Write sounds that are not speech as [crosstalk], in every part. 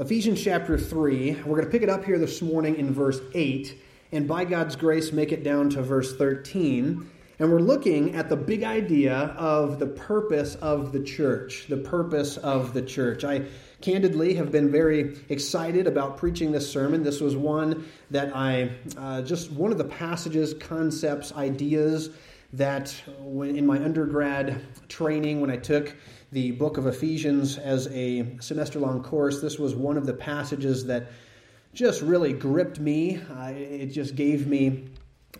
Ephesians chapter 3. We're going to pick it up here this morning in verse 8, and by God's grace, make it down to verse 13. And we're looking at the big idea of the purpose of the church. The purpose of the church. I candidly have been very excited about preaching this sermon. This was one that I, uh, just one of the passages, concepts, ideas that when, in my undergrad training, when I took the book of Ephesians as a semester long course, this was one of the passages that just really gripped me. Uh, it just gave me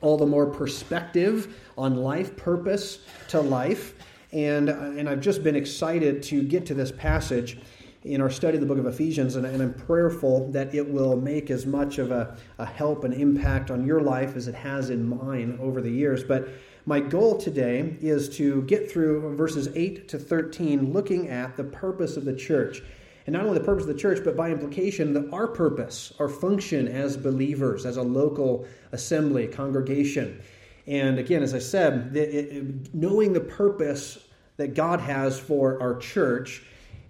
all the more perspective on life, purpose to life. And, and I've just been excited to get to this passage in our study of the book of Ephesians, and, and I'm prayerful that it will make as much of a, a help and impact on your life as it has in mine over the years. But my goal today is to get through verses 8 to 13, looking at the purpose of the church. And not only the purpose of the church, but by implication, the, our purpose, our function as believers, as a local assembly, congregation. And again, as I said, it, knowing the purpose that God has for our church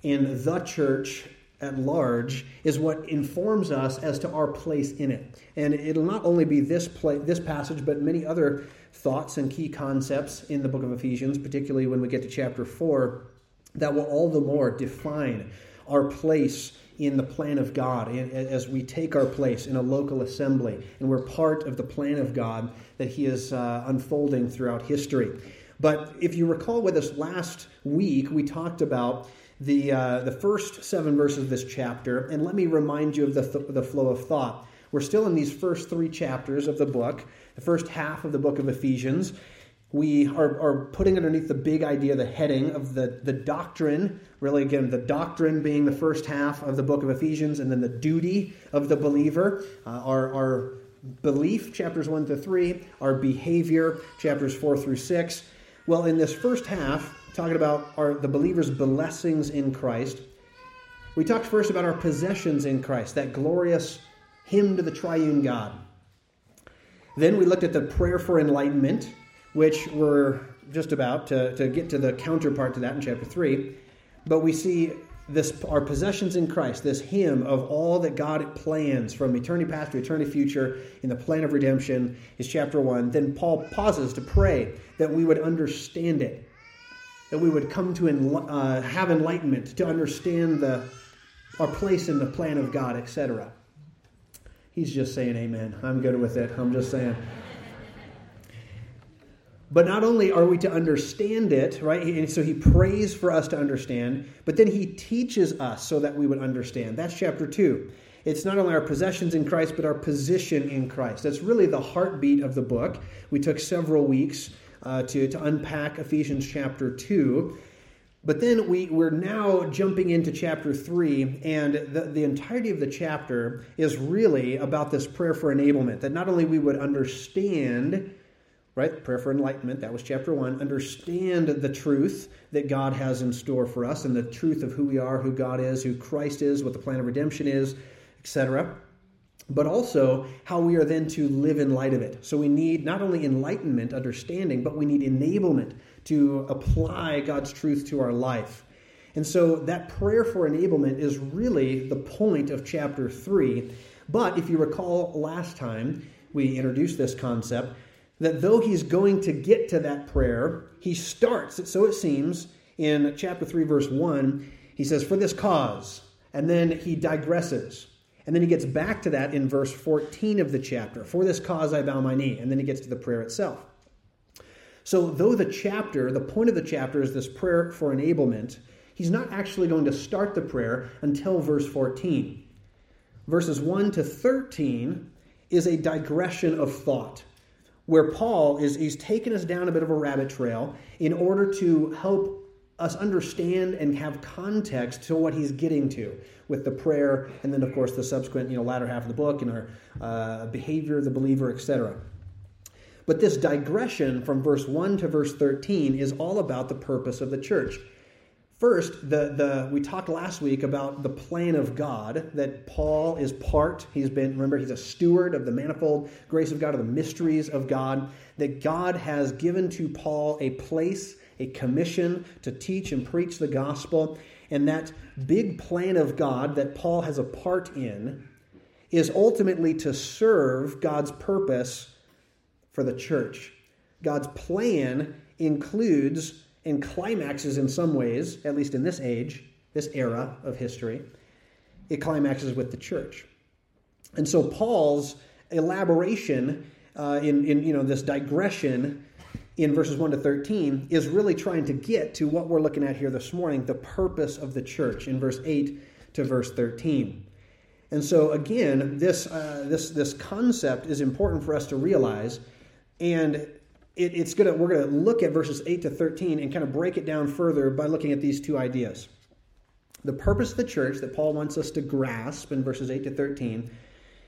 and the church at large is what informs us as to our place in it. And it'll not only be this play, this passage, but many other thoughts and key concepts in the book of Ephesians, particularly when we get to chapter 4, that will all the more define our place in the plan of God as we take our place in a local assembly and we're part of the plan of God that He is uh, unfolding throughout history. But if you recall with us last week, we talked about the, uh, the first seven verses of this chapter, and let me remind you of the, th- the flow of thought. We're still in these first three chapters of the book, the first half of the book of Ephesians. We are, are putting underneath the big idea, the heading of the, the doctrine, really, again, the doctrine being the first half of the book of Ephesians, and then the duty of the believer, uh, our, our belief, chapters 1 to 3, our behavior, chapters 4 through 6. Well, in this first half, talking about our, the believer's blessings in Christ, we talked first about our possessions in Christ, that glorious hymn to the triune God. Then we looked at the prayer for enlightenment, which we're just about to, to get to the counterpart to that in chapter 3. But we see this our possessions in Christ, this hymn of all that God plans from eternity past to eternity future in the plan of redemption is chapter 1. Then Paul pauses to pray that we would understand it, that we would come to uh, have enlightenment, to understand the, our place in the plan of God, etc. He's just saying amen. I'm good with it. I'm just saying. But not only are we to understand it, right? And so he prays for us to understand, but then he teaches us so that we would understand. That's chapter 2. It's not only our possessions in Christ, but our position in Christ. That's really the heartbeat of the book. We took several weeks uh, to, to unpack Ephesians chapter 2. But then we, we're now jumping into chapter 3, and the, the entirety of the chapter is really about this prayer for enablement, that not only we would understand, right, prayer for enlightenment, that was chapter 1, understand the truth that God has in store for us, and the truth of who we are, who God is, who Christ is, what the plan of redemption is, etc but also how we are then to live in light of it. So we need not only enlightenment, understanding, but we need enablement to apply God's truth to our life. And so that prayer for enablement is really the point of chapter 3. But if you recall last time we introduced this concept, that though he's going to get to that prayer, he starts, so it seems, in chapter 3, verse 1, he says, For this cause. And then he digresses. And then he gets back to that in verse 14 of the chapter. For this cause I bow my knee. And then he gets to the prayer itself. So, though the chapter, the point of the chapter is this prayer for enablement, he's not actually going to start the prayer until verse 14. Verses 1 to 13 is a digression of thought where Paul is he's taken us down a bit of a rabbit trail in order to help us understand and have context to what he's getting to with the prayer and then of course the subsequent you know latter half of the book and our uh, behavior of the believer etc but this digression from verse 1 to verse 13 is all about the purpose of the church. First, the, the, we talked last week about the plan of God, that Paul is part, he's been, remember, he's a steward of the manifold grace of God, of the mysteries of God, that God has given to Paul a place, a commission to teach and preach the gospel. And that big plan of God that Paul has a part in is ultimately to serve God's purpose for the church. God's plan includes and climaxes in some ways, at least in this age, this era of history, it climaxes with the church. And so Paul's elaboration uh, in, in you know this digression in verses 1 to 13 is really trying to get to what we're looking at here this morning, the purpose of the church in verse 8 to verse 13. And so again, this uh, this this concept is important for us to realize, and it, it's gonna we're gonna look at verses eight to thirteen and kind of break it down further by looking at these two ideas. The purpose of the church that Paul wants us to grasp in verses eight to thirteen.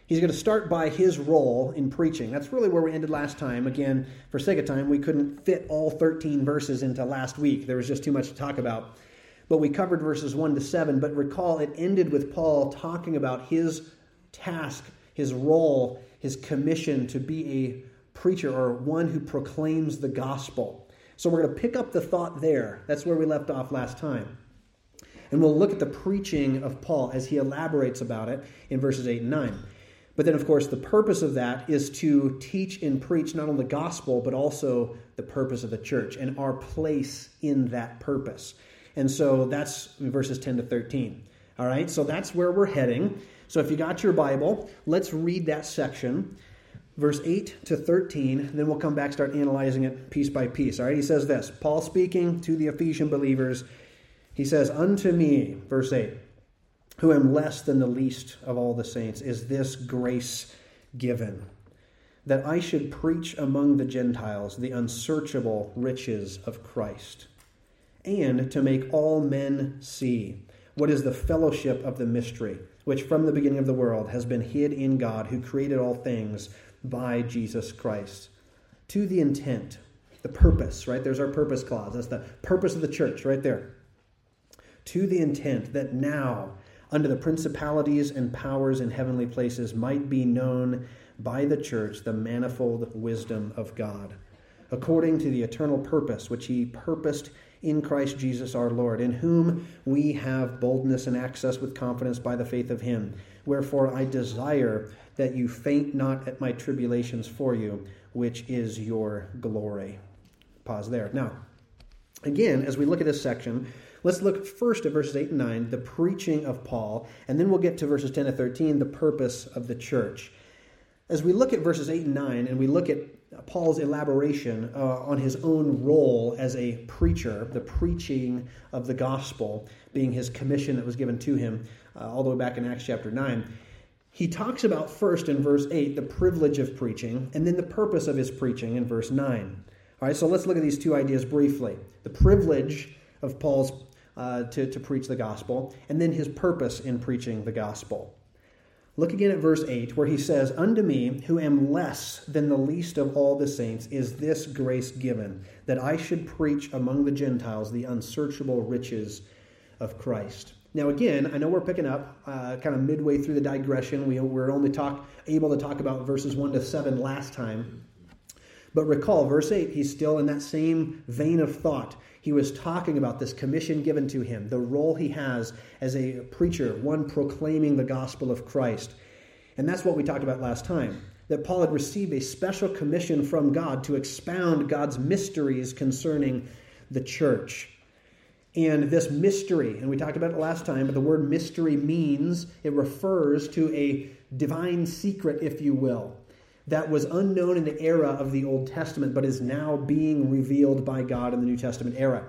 He's going to start by his role in preaching. That's really where we ended last time. Again, for sake of time, we couldn't fit all 13 verses into last week. There was just too much to talk about but we covered verses 1 to 7. But recall, it ended with Paul talking about his task, his role, his commission to be a preacher or one who proclaims the gospel. So we're going to pick up the thought there. That's where we left off last time. And we'll look at the preaching of Paul as he elaborates about it in verses 8 and 9. But then, of course, the purpose of that is to teach and preach not only the gospel, but also the purpose of the church and our place in that purpose. And so that's verses 10 to 13. All right, so that's where we're heading. So if you got your Bible, let's read that section, verse 8 to 13. Then we'll come back, start analyzing it piece by piece. All right, he says this Paul speaking to the Ephesian believers. He says, Unto me, verse 8, who am less than the least of all the saints, is this grace given, that I should preach among the Gentiles the unsearchable riches of Christ and to make all men see what is the fellowship of the mystery, which from the beginning of the world has been hid in God, who created all things by Jesus Christ. To the intent, the purpose, right? There's our purpose clause. That's the purpose of the church right there. To the intent that now, under the principalities and powers in heavenly places, might be known by the church the manifold wisdom of God, according to the eternal purpose which he purposed in Christ Jesus our Lord, in whom we have boldness and access with confidence by the faith of him. Wherefore I desire that you faint not at my tribulations for you, which is your glory. Pause there. Now, again, as we look at this section, let's look first at verses 8 and 9, the preaching of Paul, and then we'll get to verses 10 to 13, the purpose of the church. As we look at verses 8 and 9, and we look at Paul's elaboration uh, on his own role as a preacher, the preaching of the gospel being his commission that was given to him uh, all the way back in Acts chapter 9. He talks about first in verse 8 the privilege of preaching, and then the purpose of his preaching in verse 9. All right, so let's look at these two ideas briefly. The privilege of Paul's uh, to, to preach the gospel, and then his purpose in preaching the gospel. Look again at verse 8, where he says, Unto me, who am less than the least of all the saints, is this grace given, that I should preach among the Gentiles the unsearchable riches of Christ. Now, again, I know we're picking up uh, kind of midway through the digression. We were only talk, able to talk about verses 1 to 7 last time. But recall, verse 8, he's still in that same vein of thought he was talking about this commission given to him, the role he has as a preacher, one proclaiming the gospel of Christ. And that's what we talked about last time that Paul had received a special commission from God to expound God's mysteries concerning the church. And this mystery, and we talked about it last time, but the word mystery means it refers to a divine secret, if you will that was unknown in the era of the Old Testament, but is now being revealed by God in the New Testament era.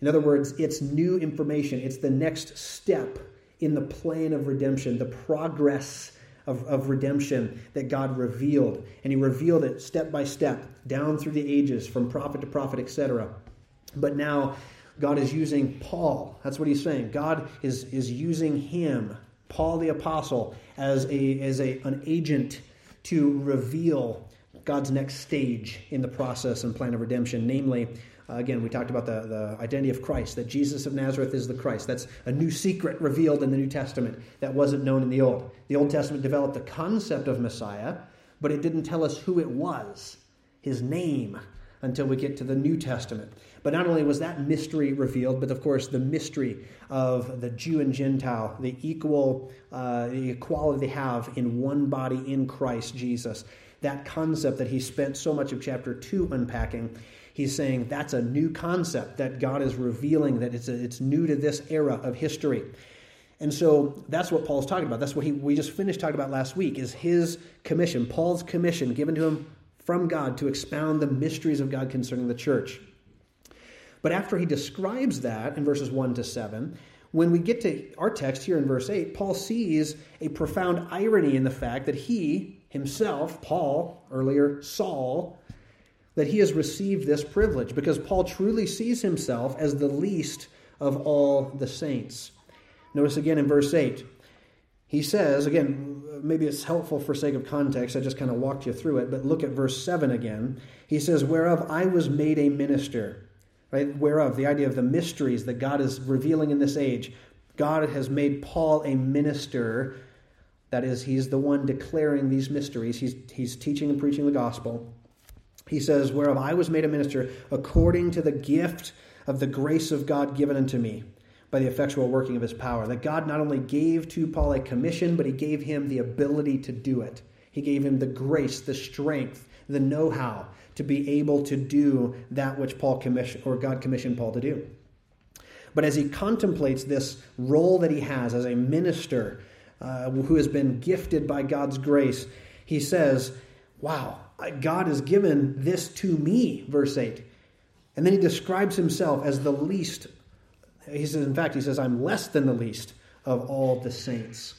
In other words, it's new information, it's the next step in the plan of redemption, the progress of, of redemption that God revealed. And He revealed it step by step, down through the ages, from prophet to prophet, etc. But now, God is using Paul. That's what he's saying. God is, is using him, Paul the apostle, as, a, as a, an agent to reveal God's next stage in the process and plan of redemption. Namely, uh, again, we talked about the, the identity of Christ, that Jesus of Nazareth is the Christ. That's a new secret revealed in the New Testament that wasn't known in the Old. The Old Testament developed the concept of Messiah, but it didn't tell us who it was, his name. until we get to the New Testament. But not only was that mystery revealed, but of course the mystery of the Jew and Gentile, the equal, uh, the equality they have in one body in Christ Jesus. That concept that he spent so much of chapter two unpacking, he's saying that's a new concept that God is revealing, that it's, a, it's new to this era of history. And so that's what Paul's talking about. That's what he, we just finished talking about last week is his commission, Paul's commission given to him from God to expound the mysteries of God concerning the church. But after he describes that in verses 1 to 7, when we get to our text here in verse 8, Paul sees a profound irony in the fact that he himself, Paul, earlier Saul, that he has received this privilege because Paul truly sees himself as the least of all the saints. Notice again in verse 8, he says, again, maybe it's helpful for sake of context, I just kind of walked you through it, but look at verse 7 again. He says, Whereof I was made a minister right? Whereof, the idea of the mysteries that God is revealing in this age. God has made Paul a minister. That is, he's the one declaring these mysteries. He's, he's teaching and preaching the gospel. He says, Whereof I was made a minister according to the gift of the grace of God given unto me by the effectual working of his power. That God not only gave to Paul a commission, but he gave him the ability to do it. He gave him the grace, the strength, the know how to be able to do that which Paul commissioned or God commissioned Paul to do. But as he contemplates this role that he has as a minister uh, who has been gifted by God's grace, he says, Wow, God has given this to me, verse 8. And then he describes himself as the least. He says, in fact, he says, I'm less than the least of all the saints.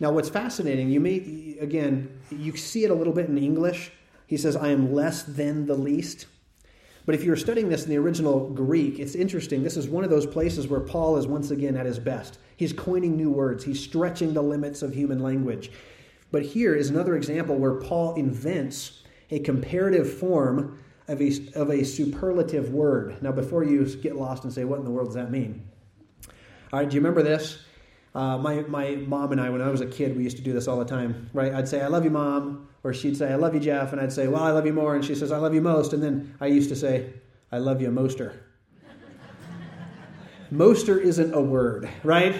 Now, what's fascinating, you may, again, you see it a little bit in English. He says, I am less than the least. But if you're studying this in the original Greek, it's interesting. This is one of those places where Paul is once again at his best. He's coining new words, he's stretching the limits of human language. But here is another example where Paul invents a comparative form of a, of a superlative word. Now, before you get lost and say, what in the world does that mean? All right, do you remember this? Uh, my, my mom and I, when I was a kid, we used to do this all the time, right? I'd say, I love you, mom. Or she'd say, I love you, Jeff. And I'd say, Well, I love you more. And she says, I love you most. And then I used to say, I love you, moster. moster isn't a word, right?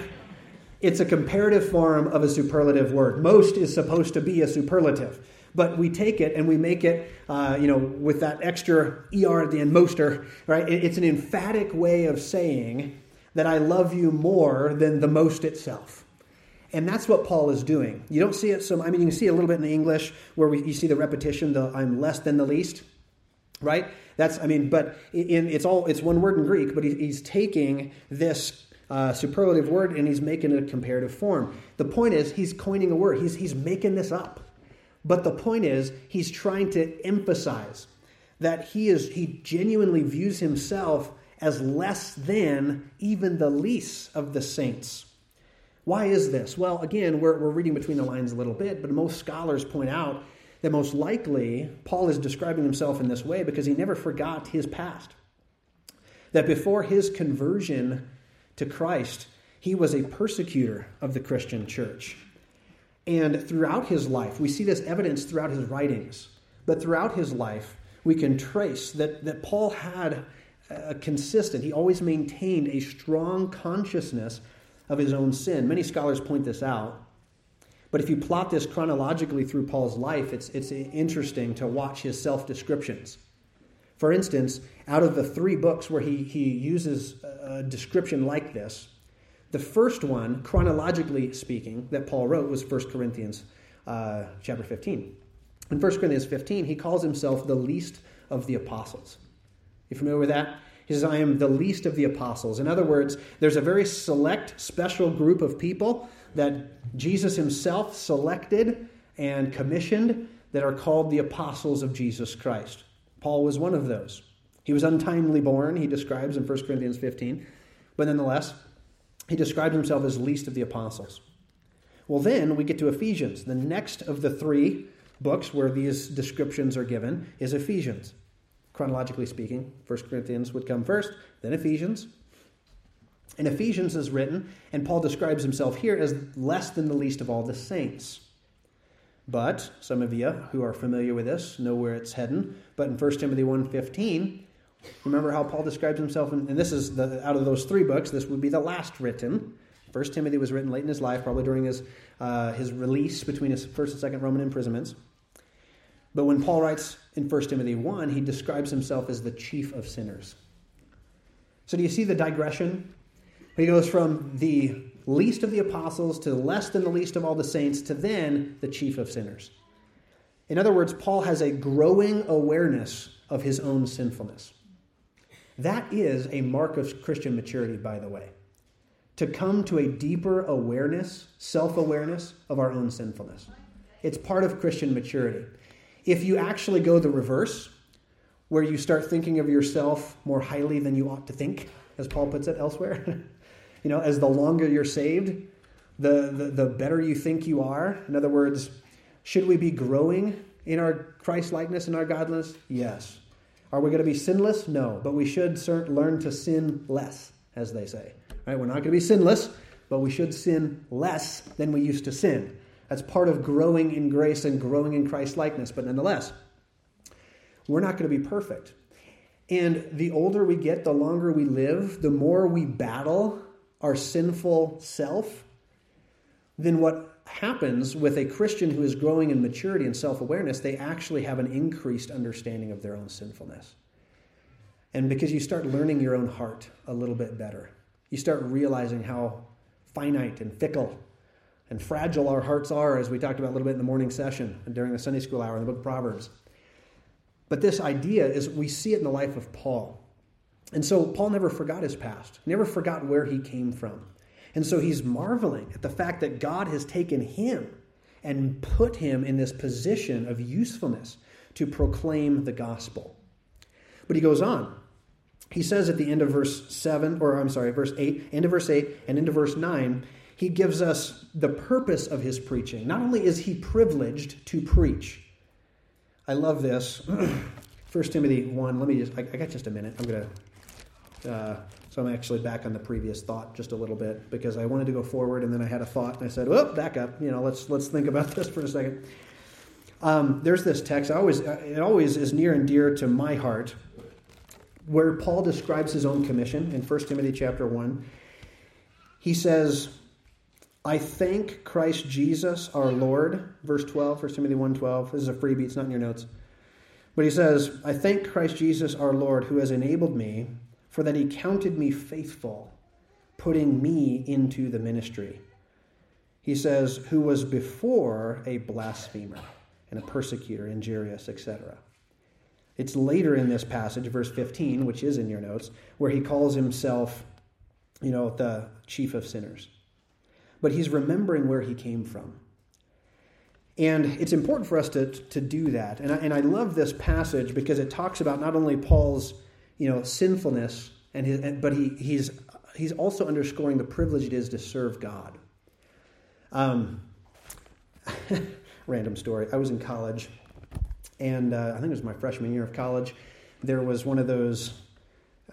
It's a comparative form of a superlative word. Most is supposed to be a superlative. But we take it and we make it, uh, you know, with that extra er at the end, moster, right? It's an emphatic way of saying that I love you more than the most itself. And that's what Paul is doing. You don't see it so, I mean, you can see a little bit in the English where we, you see the repetition, the I'm less than the least, right? That's, I mean, but in, it's all, it's one word in Greek, but he, he's taking this uh, superlative word and he's making it a comparative form. The point is, he's coining a word, he's, he's making this up. But the point is, he's trying to emphasize that he is, he genuinely views himself as less than even the least of the saints. Why is this? Well, again, we're, we're reading between the lines a little bit, but most scholars point out that most likely Paul is describing himself in this way because he never forgot his past. That before his conversion to Christ, he was a persecutor of the Christian church. And throughout his life, we see this evidence throughout his writings, but throughout his life, we can trace that, that Paul had a consistent, he always maintained a strong consciousness of his own sin. Many scholars point this out. But if you plot this chronologically through Paul's life, it's, it's interesting to watch his self descriptions. For instance, out of the three books where he, he uses a description like this, the first one, chronologically speaking, that Paul wrote was 1 Corinthians uh, chapter 15. In 1 Corinthians 15, he calls himself the least of the apostles. You familiar with that? He says, I am the least of the apostles. In other words, there's a very select, special group of people that Jesus himself selected and commissioned that are called the apostles of Jesus Christ. Paul was one of those. He was untimely born, he describes in 1 Corinthians 15, but nonetheless, he describes himself as least of the apostles. Well, then we get to Ephesians. The next of the three books where these descriptions are given is Ephesians chronologically speaking. First Corinthians would come first, then Ephesians. And Ephesians is written, and Paul describes himself here as less than the least of all the saints. But some of you who are familiar with this know where it's heading. But in 1 Timothy 1.15, remember how Paul describes himself, in, and this is the, out of those three books, this would be the last written. First Timothy was written late in his life, probably during his, uh, his release between his first and second Roman imprisonments. But when Paul writes in 1 Timothy 1, he describes himself as the chief of sinners. So do you see the digression? He goes from the least of the apostles to less than the least of all the saints to then the chief of sinners. In other words, Paul has a growing awareness of his own sinfulness. That is a mark of Christian maturity, by the way. To come to a deeper awareness, self awareness of our own sinfulness. It's part of Christian maturity. If you actually go the reverse, where you start thinking of yourself more highly than you ought to think, as Paul puts it elsewhere, [laughs] you know, as the longer you're saved, the, the, the better you think you are. In other words, should we be growing in our Christ likeness and our godliness? Yes. Are we going to be sinless? No, but we should learn to sin less, as they say. Right? We're not going to be sinless, but we should sin less than we used to sin. That's part of growing in grace and growing in Christ likeness. But nonetheless, we're not going to be perfect. And the older we get, the longer we live, the more we battle our sinful self, then what happens with a Christian who is growing in maturity and self awareness, they actually have an increased understanding of their own sinfulness. And because you start learning your own heart a little bit better, you start realizing how finite and fickle and fragile our hearts are, as we talked about a little bit in the morning session and during the Sunday school hour in the book of Proverbs. But this idea is we see it in the life of Paul. And so Paul never forgot his past, never forgot where he came from. And so he's marveling at the fact that God has taken him and put him in this position of usefulness to proclaim the gospel. But he goes on. He says at the end of verse 7, or I'm sorry, verse 8, end of verse 8, and into verse 9, he gives us the purpose of his preaching. Not only is he privileged to preach, I love this. [clears throat] 1 Timothy 1, let me just, I, I got just a minute. I'm going to uh, so I'm actually back on the previous thought just a little bit because I wanted to go forward and then I had a thought and I said, "Well, back up. You know, let's let's think about [laughs] this for a second. Um, there's this text. I always it always is near and dear to my heart, where Paul describes his own commission in 1 Timothy chapter one. He says, "I thank Christ Jesus our Lord." Verse 12, 1 Timothy 1:12. This is a freebie. It's not in your notes. But he says, I thank Christ Jesus our Lord, who has enabled me for that he counted me faithful, putting me into the ministry. He says, who was before a blasphemer and a persecutor, injurious, etc. It's later in this passage, verse 15, which is in your notes, where he calls himself, you know, the chief of sinners. But he's remembering where he came from. And it's important for us to, to do that. And I, and I love this passage because it talks about not only Paul's you know, sinfulness, and his, but he, he's, he's also underscoring the privilege it is to serve God. Um, [laughs] random story. I was in college, and uh, I think it was my freshman year of college. There was one of those,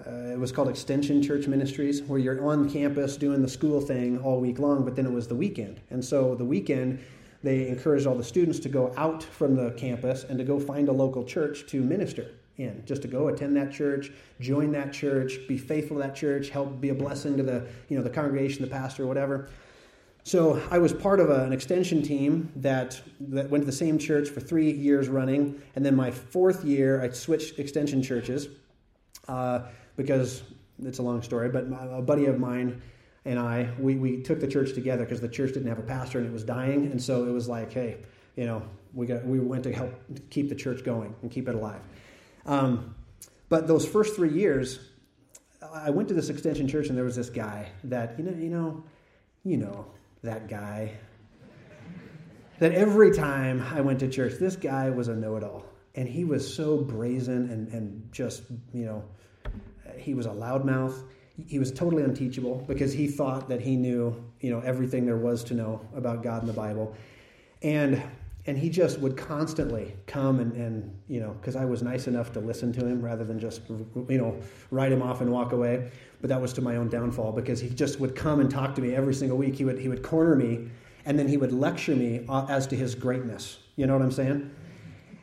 uh, it was called Extension Church Ministries, where you're on campus doing the school thing all week long, but then it was the weekend. And so the weekend, they encouraged all the students to go out from the campus and to go find a local church to minister in, just to go attend that church, join that church, be faithful to that church, help be a blessing to the, you know, the congregation, the pastor, whatever. So I was part of a, an extension team that, that went to the same church for three years running. And then my fourth year, I switched extension churches uh, because it's a long story. But my, a buddy of mine and I, we, we took the church together because the church didn't have a pastor and it was dying. And so it was like, hey, you know, we, got, we went to help keep the church going and keep it alive. Um, but those first three years, I went to this extension church and there was this guy that, you know, you know, you know, that guy. That every time I went to church, this guy was a know it all. And he was so brazen and, and just, you know, he was a loudmouth. He was totally unteachable because he thought that he knew, you know, everything there was to know about God and the Bible. And and he just would constantly come and, and you know because i was nice enough to listen to him rather than just you know write him off and walk away but that was to my own downfall because he just would come and talk to me every single week he would he would corner me and then he would lecture me uh, as to his greatness You know what I'm saying?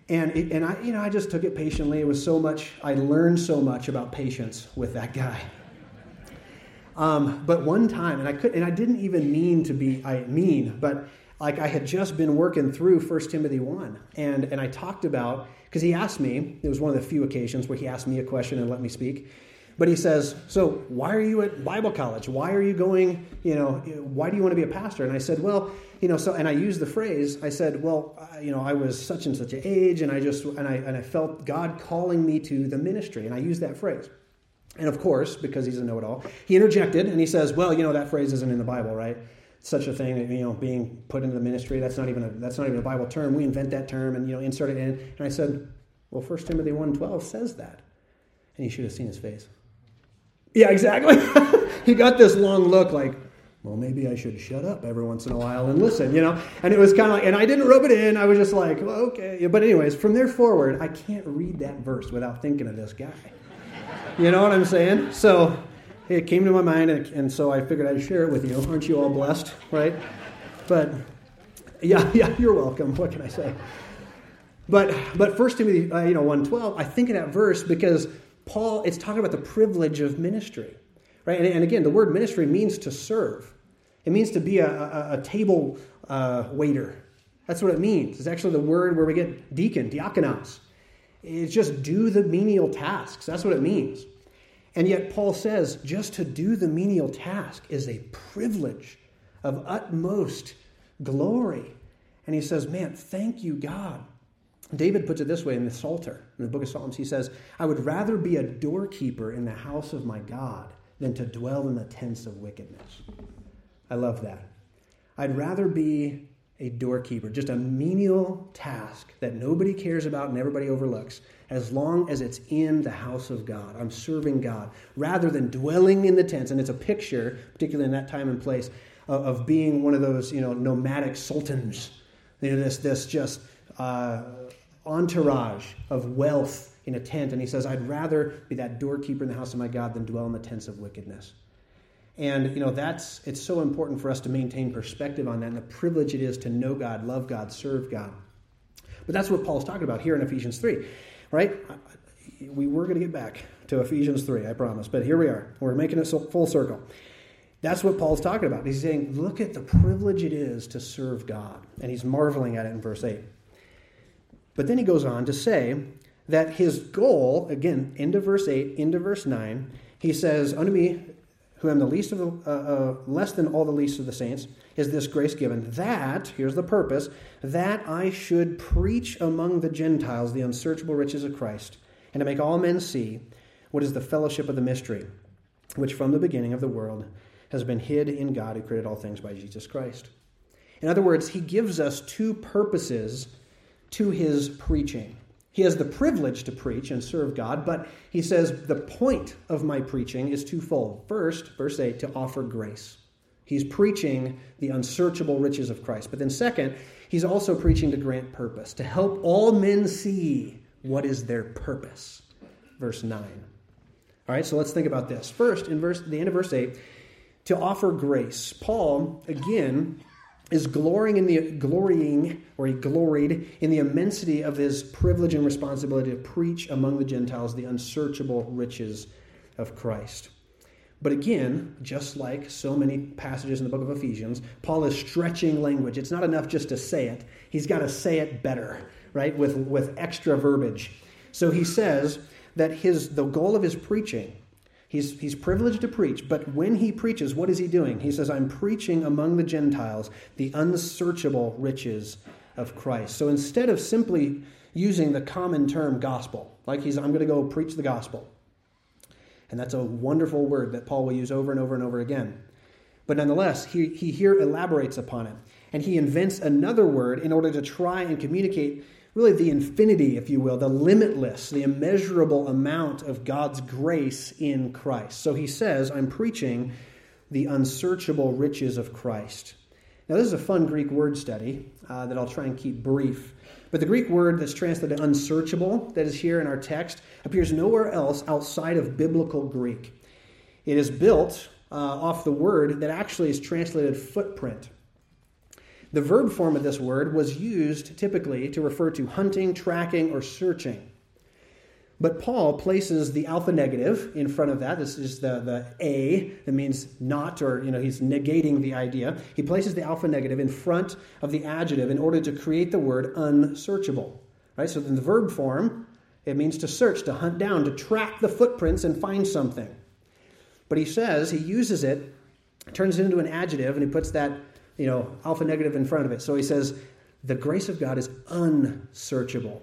And, it, and I, you know, I just took it patiently. It was so much, I learned so much about patience with that guy. Um, but one time, and I could, and I didn't even mean to be I mean, but like I had just been working through 1 Timothy 1, and, and I talked about, because he asked me, it was one of the few occasions where he asked me a question and let me speak. But he says, So why are you at Bible college? Why are you going, you know, why do you want to be a pastor? And I said, Well, you know, so, and I used the phrase, I said, Well, you know, I was such and such an age, and I just, and I, and I felt God calling me to the ministry. And I used that phrase. And of course, because he's a know it all, he interjected and he says, Well, you know, that phrase isn't in the Bible, right? Such a thing, you know, being put into the ministry, that's not even a, that's not even a Bible term. We invent that term and, you know, insert it in. And I said, Well, 1 Timothy 1.12 says that. And you should have seen his face. Yeah, exactly. [laughs] he got this long look like, well, maybe I should shut up every once in a while and listen, you know? And it was kind of like, and I didn't rub it in. I was just like, well, okay. But, anyways, from there forward, I can't read that verse without thinking of this guy. You know what I'm saying? So it came to my mind, and, so I figured I'd share it with you. Aren't you all blessed, right? But yeah, [laughs] yeah, you're welcome. What can I say? But but First Timothy, uh, you know, one twelve. I think of that verse because Paul, it's talking about the privilege of ministry, right? And, and again, the word ministry means to serve. It means to be a, a, a table uh, waiter. That's what it means. It's actually the word where we get deacon, diakonos. It's just do the menial tasks. That's what it means. And yet, Paul says just to do the menial task is a privilege of utmost glory. And he says, Man, thank you, God. David puts it this way in the Psalter, in the book of Psalms. He says, I would rather be a doorkeeper in the house of my God than to dwell in the tents of wickedness. I love that. I'd rather be a doorkeeper, just a menial task that nobody cares about and everybody overlooks, as long as it's in the house of God. I'm serving God rather than dwelling in the tents. And it's a picture, particularly in that time and place, of, being one of those you know nomadic sultans. You know, this this just uh, entourage of wealth in a tent. And he says, I'd rather be that doorkeeper in the house of my God than dwell in the tents of wickedness. And you know that's it's so important for us to maintain perspective on that and the privilege it is to know God, love God, serve God. But that's what Paul's talking about here in Ephesians 3, right? We were going to get back to Ephesians 3, I promise. But here we are. We're making it full circle. That's what Paul's talking about. He's saying, look at the privilege it is to serve God. And he's marveling at it in verse 8. But then he goes on to say that his goal, again, into verse 8, into verse 9, he says, Unto me, who am the least of the, uh, uh, less than all the least of the saints, is this grace given, that, here's the purpose, that I should preach among the Gentiles the unsearchable riches of Christ, and to make all men see what is the fellowship of the mystery, which from the beginning of the world has been hid in God who created all things by Jesus Christ. In other words, he gives us two purposes to his preaching. He has the privilege to preach and serve God, but he says the point of my preaching is twofold. First, verse 8, to offer grace. He's preaching the unsearchable riches of Christ. But then, second, he's also preaching to grant purpose, to help all men see what is their purpose. Verse 9. All right, so let's think about this. First, in verse the end of verse 8, to offer grace. Paul, again, is glorying in the glorying or he gloried in the immensity of his privilege and responsibility to preach among the Gentiles the unsearchable riches of Christ. But again, just like so many passages in the book of Ephesians, Paul is stretching language. It's not enough just to say it. He's got to say it better, right? With with extra verbiage. So he says that his the goal of his preaching He's, he's privileged to preach, but when he preaches, what is he doing? He says, I'm preaching among the Gentiles the unsearchable riches of Christ. So instead of simply using the common term gospel, like he's, I'm going to go preach the gospel. And that's a wonderful word that Paul will use over and over and over again. But nonetheless, he, he here elaborates upon it. And he invents another word in order to try and communicate really the infinity, if you will, the limitless, the immeasurable amount of God's grace in Christ. So he says, I'm preaching the unsearchable riches of Christ. Now, this is a fun Greek word study uh, that I'll try and keep brief. But the Greek word that's translated unsearchable, that is here in our text, appears nowhere else outside of biblical Greek. It is built uh, off the word that actually is translated footprint. The verb form of this word was used typically to refer to hunting, tracking, or searching. But Paul places the alpha negative in front of that. This is the, the A that means not, or you know, he's negating the idea. He places the alpha negative in front of the adjective in order to create the word unsearchable. Right? So in the verb form, it means to search, to hunt down, to track the footprints and find something. But he says he uses it, turns it into an adjective, and he puts that, you know, alpha negative in front of it. So he says, the grace of God is unsearchable.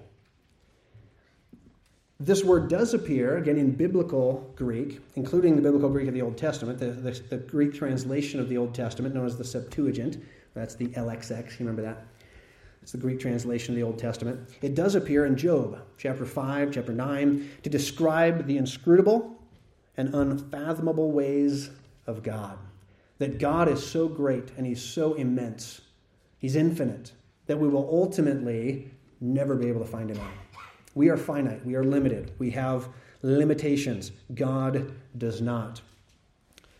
This word does appear, again, in biblical Greek, including the biblical Greek of the Old Testament, the, the, the Greek translation of the Old Testament, known as the Septuagint. That's the LXX, you remember that? It's the Greek translation of the Old Testament. It does appear in Job, chapter 5, chapter 9, to describe the inscrutable and unfathomable ways of God. That God is so great and He's so immense, He's infinite, that we will ultimately never be able to find Him out. We are finite, we are limited, we have limitations. God does not.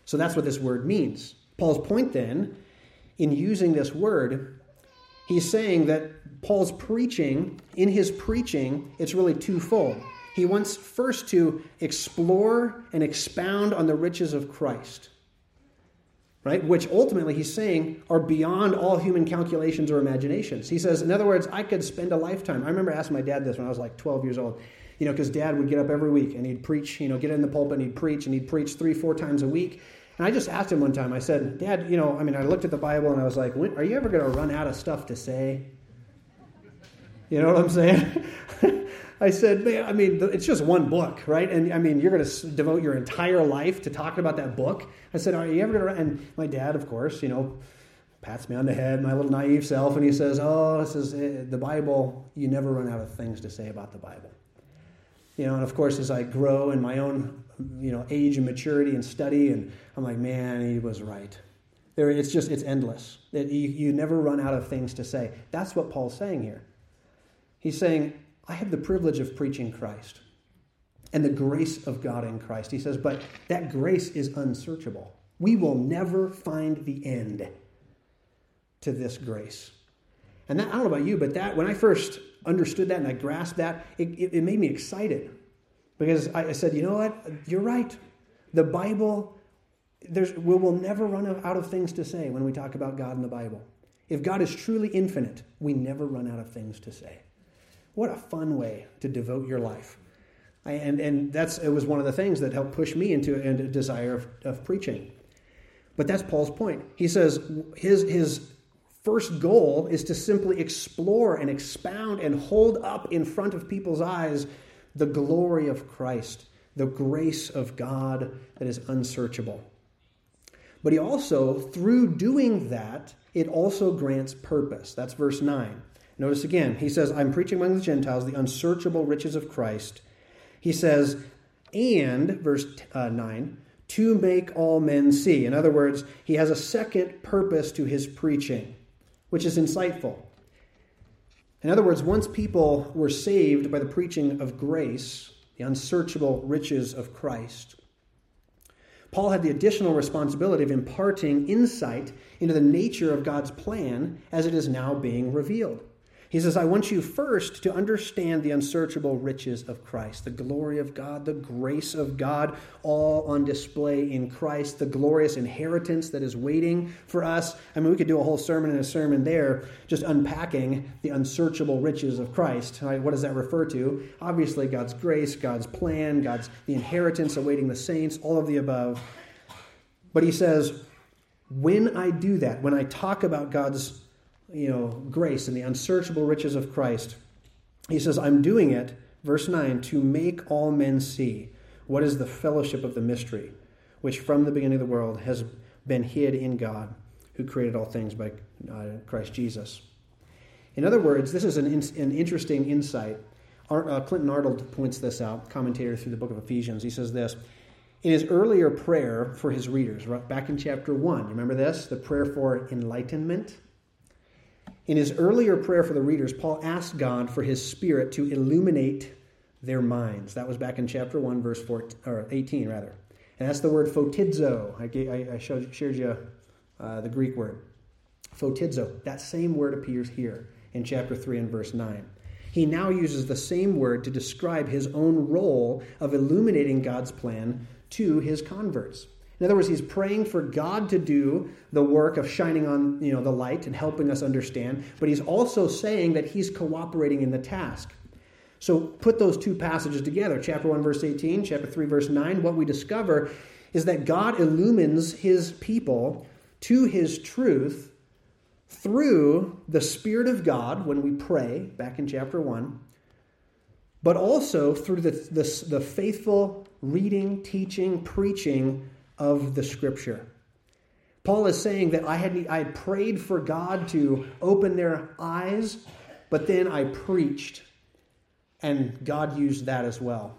So that's what this word means. Paul's point then, in using this word, he's saying that Paul's preaching, in his preaching, it's really twofold. He wants first to explore and expound on the riches of Christ right? Which ultimately he's saying are beyond all human calculations or imaginations. He says, in other words, I could spend a lifetime. I remember asking my dad this when I was like 12 years old, you know, because dad would get up every week and he'd preach, you know, get in the pulpit and he'd preach and he'd preach three, four times a week. And I just asked him one time, I said, Dad, you know, I mean, I looked at the Bible and I was like, are you ever going to run out of stuff to say? You know what I'm saying? [laughs] I said, man, I mean, it's just one book, right? And I mean, you're going to devote your entire life to talking about that book. I said, are you ever going to? And my dad, of course, you know, pats me on the head, my little naive self, and he says, oh, this is eh, the Bible. You never run out of things to say about the Bible. You know, and of course, as I grow in my own, you know, age and maturity and study, and I'm like, man, he was right. There, it's just, it's endless. It, you, you never run out of things to say. That's what Paul's saying here. He's saying, I have the privilege of preaching Christ and the grace of God in Christ. He says, but that grace is unsearchable. We will never find the end to this grace. And that, I don't know about you, but that when I first understood that and I grasped that, it, it, it made me excited because I, I, said, you know what? You're right. The Bible, there's, we will never run out of things to say when we talk about God in the Bible. If God is truly infinite, we never run out of things to say. What a fun way to devote your life. And, and that's, it was one of the things that helped push me into, into a desire of, of preaching. But that's Paul's point. He says his, his first goal is to simply explore and expound and hold up in front of people's eyes the glory of Christ, the grace of God that is unsearchable. But he also, through doing that, it also grants purpose. That's verse 9. Notice again, he says, I'm preaching among the Gentiles the unsearchable riches of Christ. He says, and, verse uh, 9, to make all men see. In other words, he has a second purpose to his preaching, which is insightful. In other words, once people were saved by the preaching of grace, the unsearchable riches of Christ, Paul had the additional responsibility of imparting insight into the nature of God's plan as it is now being revealed. He says, I want you first to understand the unsearchable riches of Christ, the glory of God, the grace of God, all on display in Christ, the glorious inheritance that is waiting for us. I mean, we could do a whole sermon and a sermon there just unpacking the unsearchable riches of Christ. Right? What does that refer to? Obviously, God's grace, God's plan, God's the inheritance awaiting the saints, all of the above. But he says, when I do that, when I talk about God's you know, grace and the unsearchable riches of Christ. He says, I'm doing it, verse 9, to make all men see what is the fellowship of the mystery, which from the beginning of the world has been hid in God, who created all things by uh, Christ Jesus. In other words, this is an, in, an interesting insight. uh, Clinton Arnold points this out, commentator through the book of Ephesians. He says this in his earlier prayer for his readers, right back in chapter 1. Remember this? The prayer for enlightenment. In his earlier prayer for the readers, Paul asked God for his spirit to illuminate their minds. That was back in chapter 1, verse 14, or 18, rather. And that's the word photizo. I, gave, I, showed, shared you uh, the Greek word. Photizo, that same word appears here in chapter 3 and verse 9. He now uses the same word to describe his own role of illuminating God's plan to his converts. In other words, he's praying for God to do the work of shining on you know, the light and helping us understand, but he's also saying that he's cooperating in the task. So put those two passages together, chapter 1, verse 18, chapter 3, verse 9. What we discover is that God illumines his people to his truth through the Spirit of God when we pray, back in chapter 1, but also through the, the, the faithful reading, teaching, preaching of the Scripture. Paul is saying that I had, I had prayed for God to open their eyes, but then I preached and God used that as well.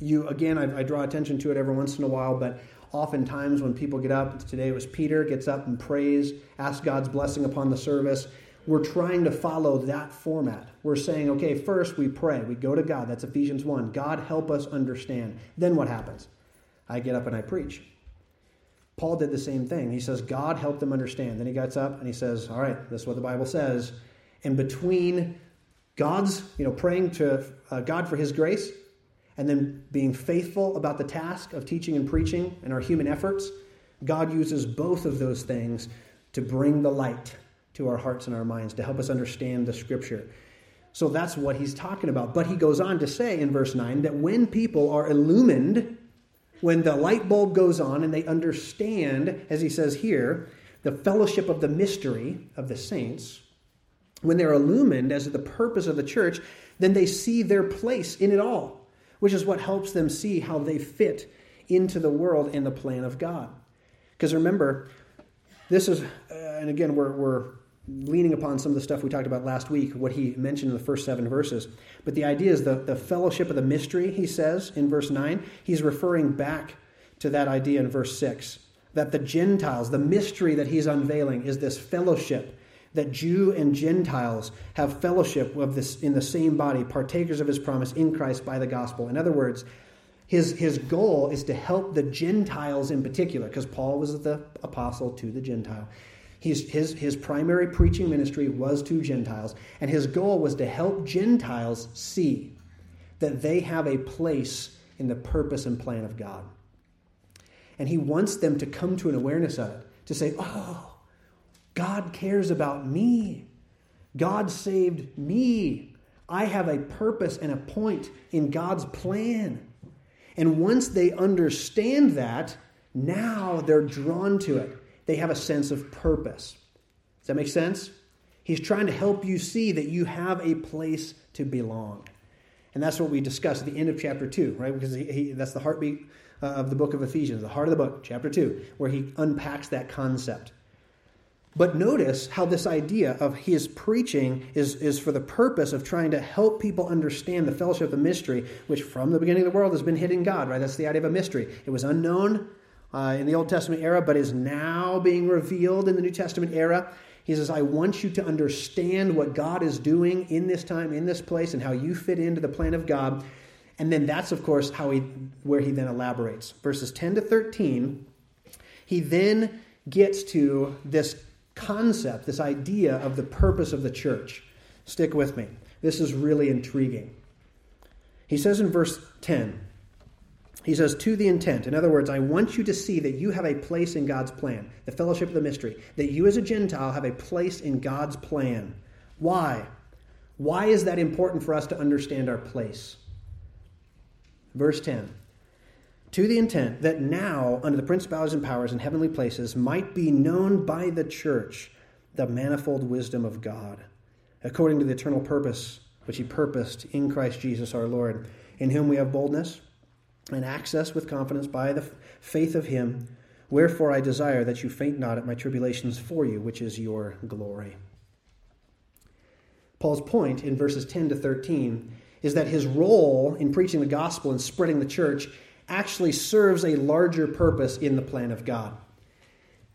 You again, I, I, draw attention to it every once in a while, but oftentimes when people get up, today it was Peter gets up and prays, asks God's blessing upon the service. We're trying to follow that format. We're saying, okay, first we pray, we go to God. That's Ephesians 1. God, help us understand. Then what happens? I get up and I preach. Paul did the same thing. He says, God help them understand. Then he gets up and he says, All right, this is what the Bible says. And between God's, you know, praying to uh, God for his grace and then being faithful about the task of teaching and preaching and our human efforts, God uses both of those things to bring the light to our hearts and our minds, to help us understand the scripture. So that's what he's talking about. But he goes on to say in verse 9 that when people are illumined, when the light bulb goes on and they understand, as he says here, the fellowship of the mystery of the saints, when they're illumined as to the purpose of the church, then they see their place in it all, which is what helps them see how they fit into the world and the plan of God. Because remember, this is, uh, and again, we're, we're leaning upon some of the stuff we talked about last week, what he mentioned in the first seven verses. But the idea is the, the fellowship of the mystery, he says in verse 9. He's referring back to that idea in verse 6 that the Gentiles, the mystery that he's unveiling, is this fellowship that Jew and Gentiles have fellowship of this in the same body, partakers of his promise in Christ by the gospel. In other words, his, his goal is to help the Gentiles in particular, because Paul was the apostle to the Gentile. He's, his, his primary preaching ministry was to Gentiles, and his goal was to help Gentiles see that they have a place in the purpose and plan of God. And he wants them to come to an awareness of it, to say, oh, God cares about me. God saved me. I have a purpose and a point in God's plan. And once they understand that, now they're drawn to it. They have a sense of purpose. Does that make sense? He's trying to help you see that you have a place to belong. And that's what we discussed at the end of chapter 2, right? Because he, he, that's the heartbeat uh, of the book of Ephesians, the heart of the book, chapter 2, where he unpacks that concept. But notice how this idea of his preaching is, is for the purpose of trying to help people understand the fellowship of the mystery, which from the beginning of the world has been hidden God, right? That's the idea of a mystery. It was unknown uh, in the Old Testament era, but is now being revealed in the New Testament era. He says, I want you to understand what God is doing in this time, in this place, and how you fit into the plan of God. And then that's, of course, how he, where he then elaborates. Verses 10 to 13, he then gets to this concept, this idea of the purpose of the church. Stick with me. This is really intriguing. He says in verse 10, he says, to the intent. In other words, I want you to see that you have a place in God's plan, the fellowship of the mystery, that you as a Gentile have a place in God's plan. Why? Why is that important for us to understand our place? Verse 10 to the intent that now, under the principalities and powers in heavenly places, might be known by the church the manifold wisdom of God, according to the eternal purpose which He purposed in Christ Jesus our Lord, in whom we have boldness and access with confidence by the faith of Him. Wherefore I desire that you faint not at my tribulations for you, which is your glory. Paul's point in verses 10 to 13 is that his role in preaching the gospel and spreading the church actually serves a larger purpose in the plan of God.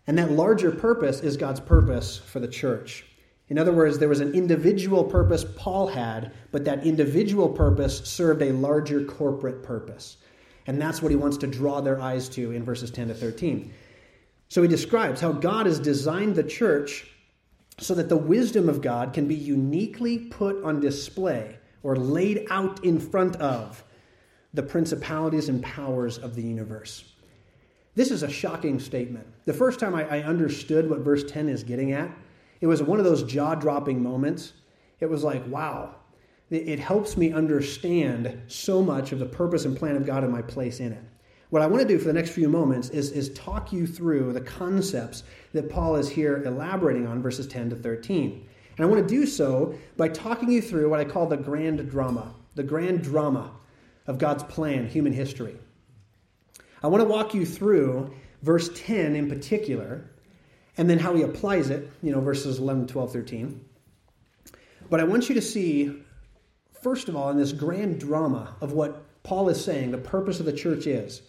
And that larger purpose is God's purpose for the church. In other words, there was an individual purpose Paul had, but that individual purpose served a larger corporate purpose. And that's what he wants to draw their eyes to in verses 10 to 13. So he describes how God has designed the church so that the wisdom of God can be uniquely put on display or laid out in front of the principalities and powers of the universe. This is a shocking statement. The first time I, understood what verse 10 is getting at, it was one of those jaw dropping moments. It was like, wow, it, helps me understand so much of the purpose and plan of God and my place in it. What I want to do for the next few moments is, is talk you through the concepts that Paul is here elaborating on, verses 10 to 13. And I want to do so by talking you through what I call the grand drama, the grand drama of God's plan, human history. I want to walk you through verse 10 in particular, and then how he applies it, you know, verses 11, 12, 13. But I want you to see, first of all, in this grand drama of what Paul is saying, the purpose of the church is.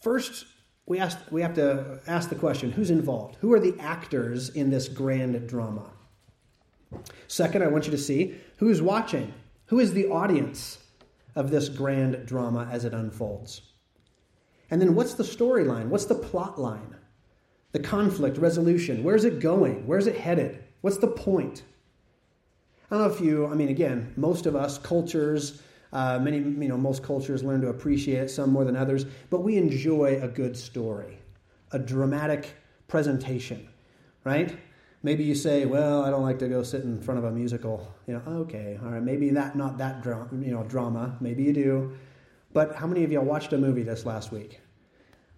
First, we, ask, we have to ask the question who's involved? Who are the actors in this grand drama? Second, I want you to see who's watching. Who is the audience of this grand drama as it unfolds? And then what's the storyline? What's the plot line? The conflict resolution. Where's it going? Where's it headed? What's the point? I don't know if you, I mean, again, most of us, cultures, uh, many, you know, most cultures learn to appreciate some more than others, but we enjoy a good story, a dramatic presentation, right? Maybe you say, well, I don't like to go sit in front of a musical. You know, okay, all right, maybe that, not that, dra- you know, drama. Maybe you do. But how many of y'all watched a movie this last week?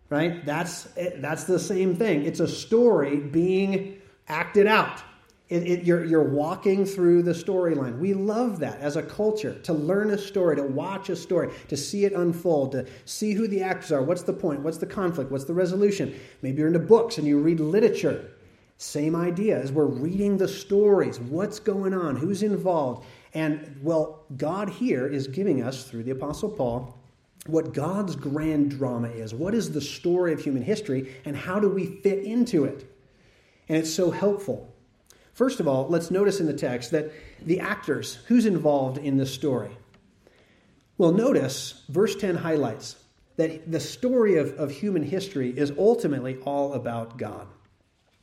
Right? That's, that's the same thing. It's a story being acted out. It, it, you're, you're walking through the storyline. We love that as a culture to learn a story, to watch a story, to see it unfold, to see who the actors are. What's the point? What's the conflict? What's the resolution? Maybe you're into books and you read literature. Same idea as we're reading the stories. What's going on? Who's involved? And well, God here is giving us, through the Apostle Paul, what God's grand drama is. What is the story of human history, and how do we fit into it? And it's so helpful. First of all, let's notice in the text that the actors, who's involved in this story? Well, notice verse 10 highlights that the story of, of human history is ultimately all about God.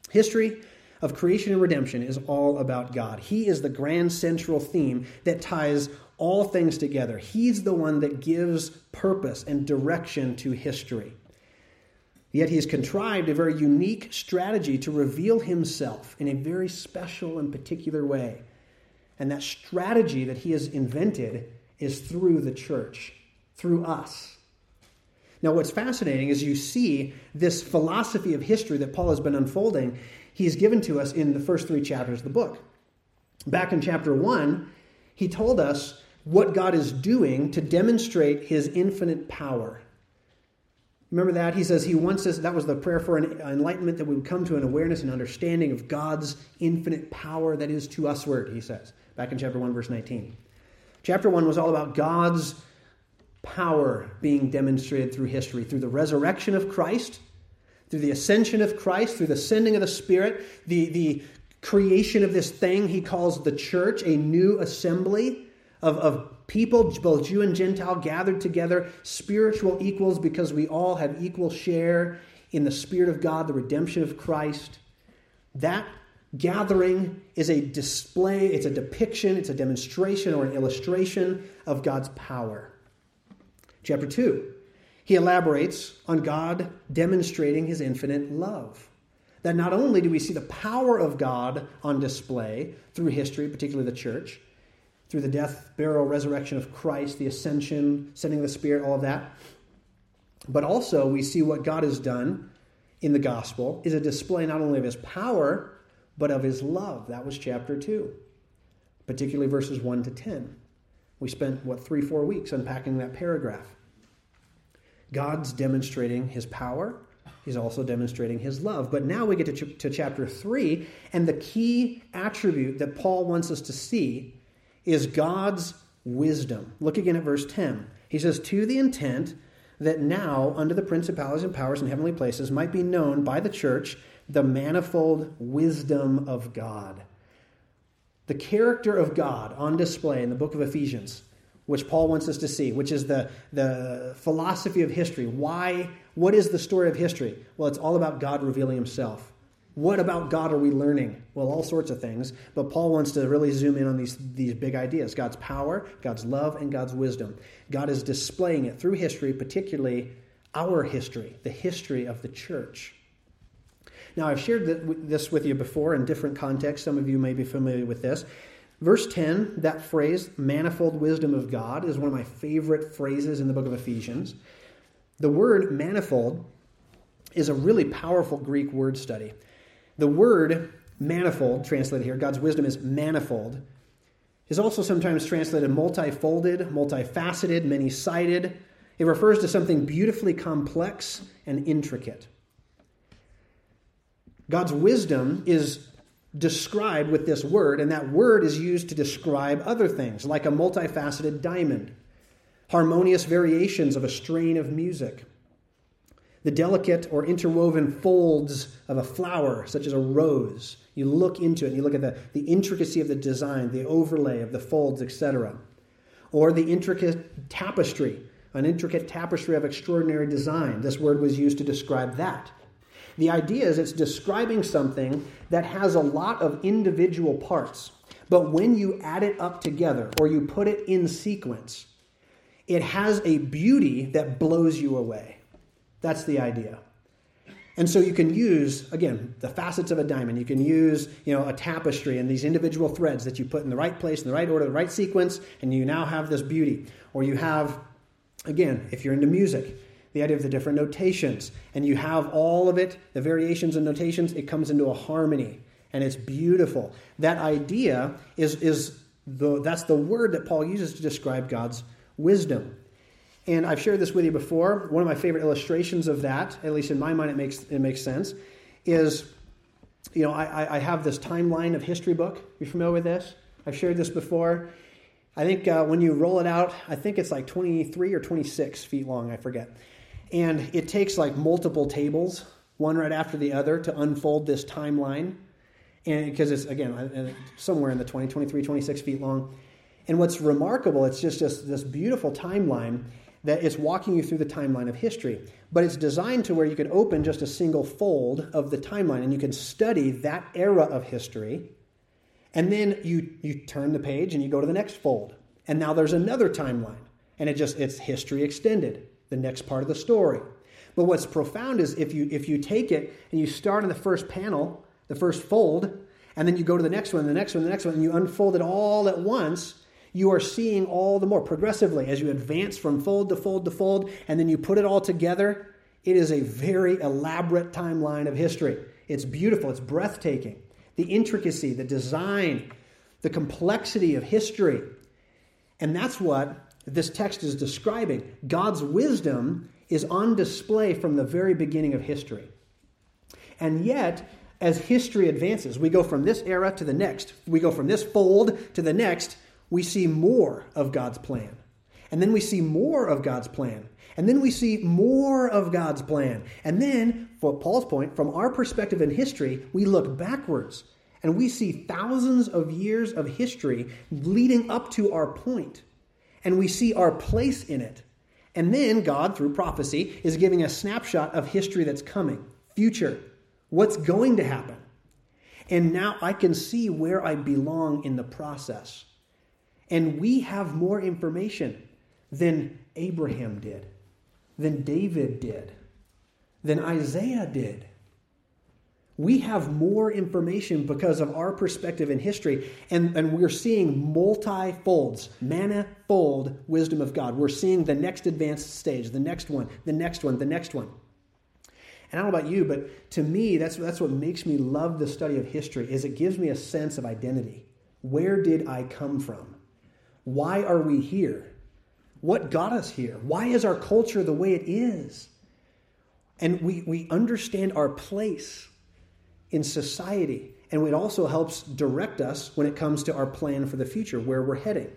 History of creation and redemption is all about God. He is the grand central theme that ties all things together. He's the one that gives purpose and direction to history. Yet he has contrived a very unique strategy to reveal himself in a very special and particular way. And that strategy that he has invented is through the church, through us. Now, what's fascinating is you see this philosophy of history that Paul has been unfolding, he's given to us in the first three chapters of the book. Back in chapter one, he told us what God is doing to demonstrate his infinite power. Remember that? He says he wants us, that was the prayer for an enlightenment that we would come to an awareness and understanding of God's infinite power that is to usward, he says, back in chapter 1, verse 19. Chapter 1 was all about God's power being demonstrated through history, through the resurrection of Christ, through the ascension of Christ, through the sending of the Spirit, the, the creation of this thing he calls the church, a new assembly of, of people, both Jew and Gentile, gathered together, spiritual equals, because we all have equal share in the Spirit of God, the redemption of Christ. That gathering is a display, it's a depiction, it's a demonstration or an illustration of God's power. Chapter 2, he elaborates on God demonstrating his infinite love. That not only do we see the power of God on display through history, particularly the church, through the death, burial, resurrection of Christ, the ascension, sending the Spirit, all of that. But also, we see what God has done in the gospel is a display not only of his power, but of his love. That was chapter 2, particularly verses 1 to 10. We spent, what, three, four weeks unpacking that paragraph. God's demonstrating his power. He's also demonstrating his love. But now we get to, ch- to chapter 3, and the key attribute that Paul wants us to see is God's wisdom. Look again at verse 10. He says, To the intent that now, under the principalities and powers in heavenly places, might be known by the church the manifold wisdom of God. The character of God on display in the book of Ephesians, which Paul wants us to see, which is the, the philosophy of history. Why? What is the story of history? Well, it's all about God revealing himself. What about God are we learning? Well, all sorts of things, but Paul wants to really zoom in on these, these big ideas God's power, God's love, and God's wisdom. God is displaying it through history, particularly our history, the history of the church. Now, I've shared this with you before in different contexts. Some of you may be familiar with this. Verse 10, that phrase, manifold wisdom of God, is one of my favorite phrases in the book of Ephesians. The word manifold is a really powerful Greek word study. The word manifold, translated here, God's wisdom is manifold, is also sometimes translated multifolded, multifaceted, many sided. It refers to something beautifully complex and intricate. God's wisdom is described with this word, and that word is used to describe other things, like a multifaceted diamond, harmonious variations of a strain of music, the delicate or interwoven folds of a flower, such as a rose. You look into it and you look at the, the intricacy of the design, the overlay of the folds, etc. Or the intricate tapestry, an intricate tapestry of extraordinary design. This word was used to describe that. The idea is it's describing something that has a lot of individual parts, but when you add it up together or you put it in sequence, it has a beauty that blows you away. That's the idea. And so you can use, again, the facets of a diamond. You can use, you know, a tapestry and these individual threads that you put in the right place, in the right order, the right sequence, and you now have this beauty. Or you have, again, if you're into music, the idea of the different notations. And you have all of it, the variations and notations, it comes into a harmony. And it's beautiful. That idea is, is the, that's the word that Paul uses to describe God's wisdom. And I've shared this with you before. One of my favorite illustrations of that, at least in my mind, it makes it makes sense, is you know I, I have this timeline of history book. You familiar with this? I've shared this before. I think uh, when you roll it out, I think it's like 23 or 26 feet long. I forget. And it takes like multiple tables, one right after the other, to unfold this timeline. And because it's again somewhere in the 20, 23, 26 feet long. And what's remarkable, it's just, just this beautiful timeline that it's walking you through the timeline of history. But it's designed to where you could open just a single fold of the timeline and you can study that era of history. And then you, you turn the page and you go to the next fold. And now there's another timeline. And it just it's history extended, the next part of the story. But what's profound is if you if you take it and you start in the first panel, the first fold, and then you go to the next one, the next one, the next one, and you unfold it all at once, you are seeing all the more progressively as you advance from fold to fold to fold, and then you put it all together. It is a very elaborate timeline of history. It's beautiful, it's breathtaking. The intricacy, the design, the complexity of history. And that's what this text is describing. God's wisdom is on display from the very beginning of history. And yet, as history advances, we go from this era to the next, we go from this fold to the next, we see more of God's plan. And then we see more of God's plan. And then we see more of God's plan. And then, for Paul's point, from our perspective in history, we look backwards and we see thousands of years of history leading up to our point. And we see our place in it. And then God, through prophecy, is giving a snapshot of history that's coming, future, what's going to happen. And now I can see where I belong in the process. And we have more information than Abraham did, than David did, than Isaiah did. We have more information because of our perspective in history, and, and we're seeing multi-folds, manifold wisdom of God. We're seeing the next advanced stage, the next one, the next one, the next one. And I don't know about you, but to me, that's, that's what makes me love the study of history, is it gives me a sense of identity. Where did I come from? Why are we here? What got us here? Why is our culture the way it is? And we, we understand our place in society. And it also helps direct us when it comes to our plan for the future, where we're heading.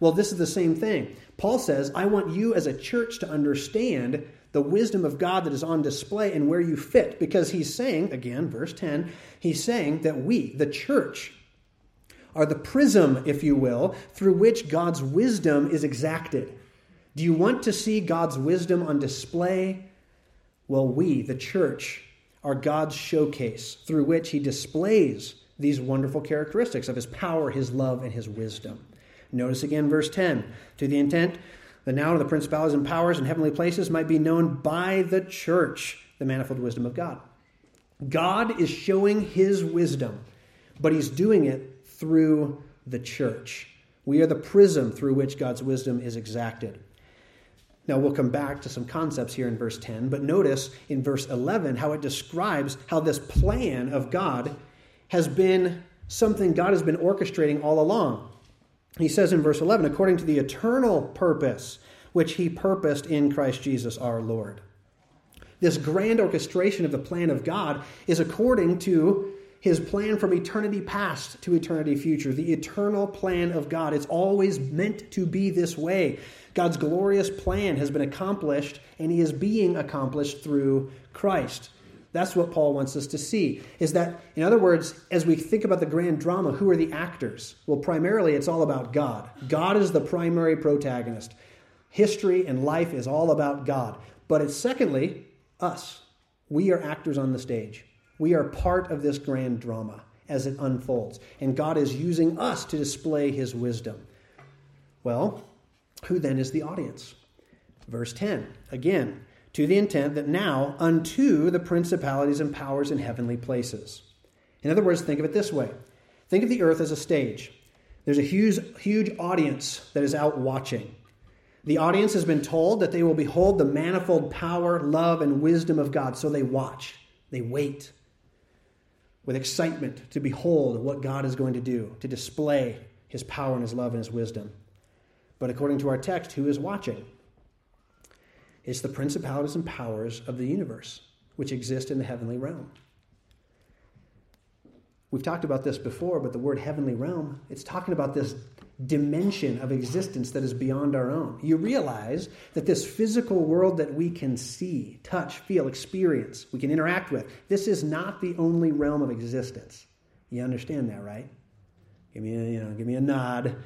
Well, this is the same thing. Paul says, I want you as a church to understand the wisdom of God that is on display and where you fit. Because he's saying, again, verse 10, he's saying that we, the church, are the prism, if you will, through which God's wisdom is exacted. Do you want to see God's wisdom on display? Well, we, the church, are God's showcase through which he displays these wonderful characteristics of his power, his love, and his wisdom. Notice again verse 10 to the intent that now the principalities and powers in heavenly places might be known by the church, the manifold wisdom of God. God is showing his wisdom, but he's doing it through the church. We are the prism through which God's wisdom is exacted. Now, we'll come back to some concepts here in verse 10, but notice in verse 11 how it describes how this plan of God has been something God has been orchestrating all along. He says in verse 11, according to the eternal purpose which he purposed in Christ Jesus our Lord. This grand orchestration of the plan of God is according to his plan from eternity past to eternity future, the eternal plan of God. It's always meant to be this way. God's glorious plan has been accomplished, and he is being accomplished through Christ. That's what Paul wants us to see. Is that, in other words, as we think about the grand drama, who are the actors? Well, primarily it's all about God. God is the primary protagonist. History and life is all about God. But it's secondly, us. We are actors on the stage. We are part of this grand drama as it unfolds. And God is using us to display his wisdom. Well, who then is the audience? Verse 10 again, to the intent that now unto the principalities and powers in heavenly places. In other words, think of it this way think of the earth as a stage. There's a huge, huge audience that is out watching. The audience has been told that they will behold the manifold power, love, and wisdom of God, so they watch, they wait with excitement to behold what God is going to do, to display his power and his love and his wisdom. But according to our text, who is watching? It's the principalities and powers of the universe which exist in the heavenly realm. We've talked about this before, but the word heavenly realm, it's talking about this dimension of existence that is beyond our own. You realize that this physical world that we can see, touch, feel, experience, we can interact with, this is not the only realm of existence. You understand that, right? Give me a, you know, give me a nod.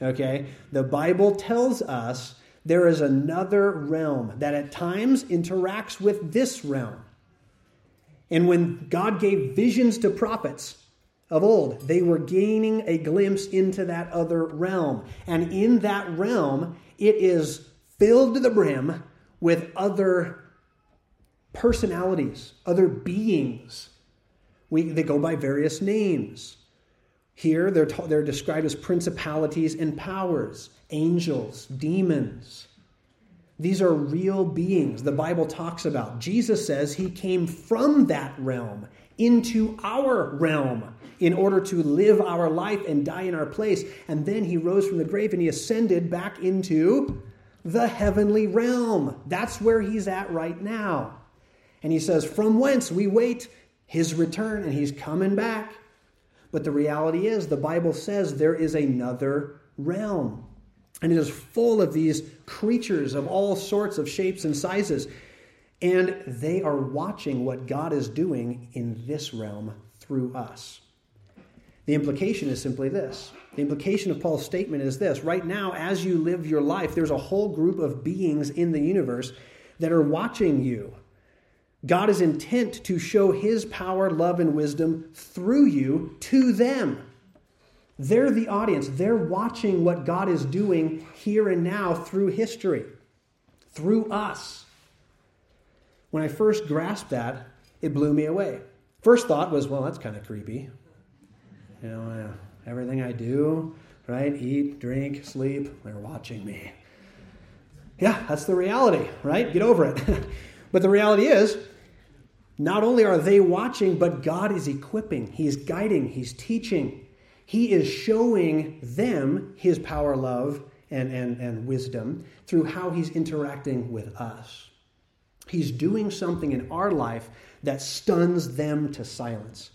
Okay? The Bible tells us there is another realm that at times interacts with this realm. And when God gave visions to prophets, of old. They were gaining a glimpse into that other realm. And in that realm, it is filled to the brim with other personalities, other beings. We, they go by various names. Here, they're, they're described as principalities and powers, angels, demons. These are real beings the Bible talks about. Jesus says he came from that realm into our realm in order to live our life and die in our place. And then he rose from the grave and he ascended back into the heavenly realm. That's where he's at right now. And he says, From whence we wait his return, and he's coming back. But the reality is, the Bible says there is another realm. And it is full of these creatures of all sorts of shapes and sizes. And they are watching what God is doing in this realm through us. The implication is simply this. The implication of Paul's statement is this right now, as you live your life, there's a whole group of beings in the universe that are watching you. God is intent to show his power, love, and wisdom through you to them. They're the audience. They're watching what God is doing here and now through history, through us. When I first grasped that, it blew me away. First thought was, well, that's kind of creepy. You know, uh, everything I do, right? Eat, drink, sleep, they're watching me. Yeah, that's the reality, right? Get over it. [laughs] but the reality is, not only are they watching, but God is equipping, He's guiding, He's teaching. He is showing them His power, love, and, and, and wisdom through how He's interacting with us. He's doing something in our life that stuns them to silence.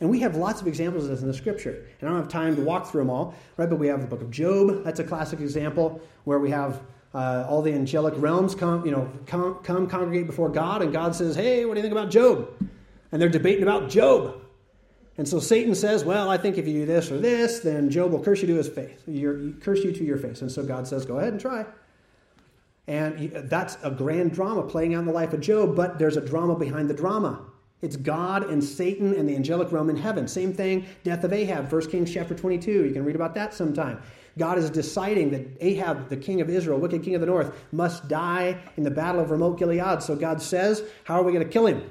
And we have lots of examples of this in the scripture. And I don't have time to walk through them all, right? But we have the book of Job. That's a classic example where we have uh, all the angelic realms come, you know, come, come congregate before God, and God says, "Hey, what do you think about Job?" And they're debating about Job. And so Satan says, "Well, I think if you do this or this, then Job will curse you to his face. Curse you to your face." And so God says, "Go ahead and try." And that's a grand drama playing out in the life of Job, but there's a drama behind the drama. It's God and Satan and the angelic realm in heaven. Same thing, death of Ahab, 1 Kings chapter 22. You can read about that sometime. God is deciding that Ahab, the king of Israel, wicked king of the north, must die in the battle of Ramoth Gilead. So God says, How are we going to kill him?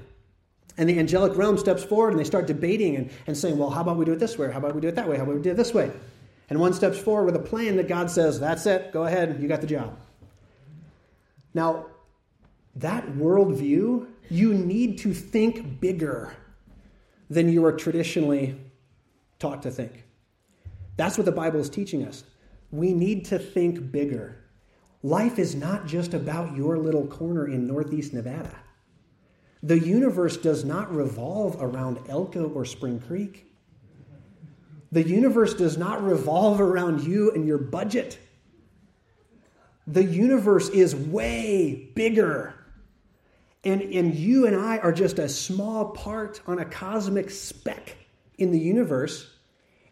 And the angelic realm steps forward and they start debating and, and saying, Well, how about we do it this way? How about we do it that way? How about we do it this way? And one steps forward with a plan that God says, That's it, go ahead, you got the job. Now, that worldview, you need to think bigger than you are traditionally taught to think. That's what the Bible is teaching us. We need to think bigger. Life is not just about your little corner in Northeast Nevada. The universe does not revolve around Elko or Spring Creek. The universe does not revolve around you and your budget. The universe is way bigger. And, and you and I are just a small part on a cosmic speck in the universe,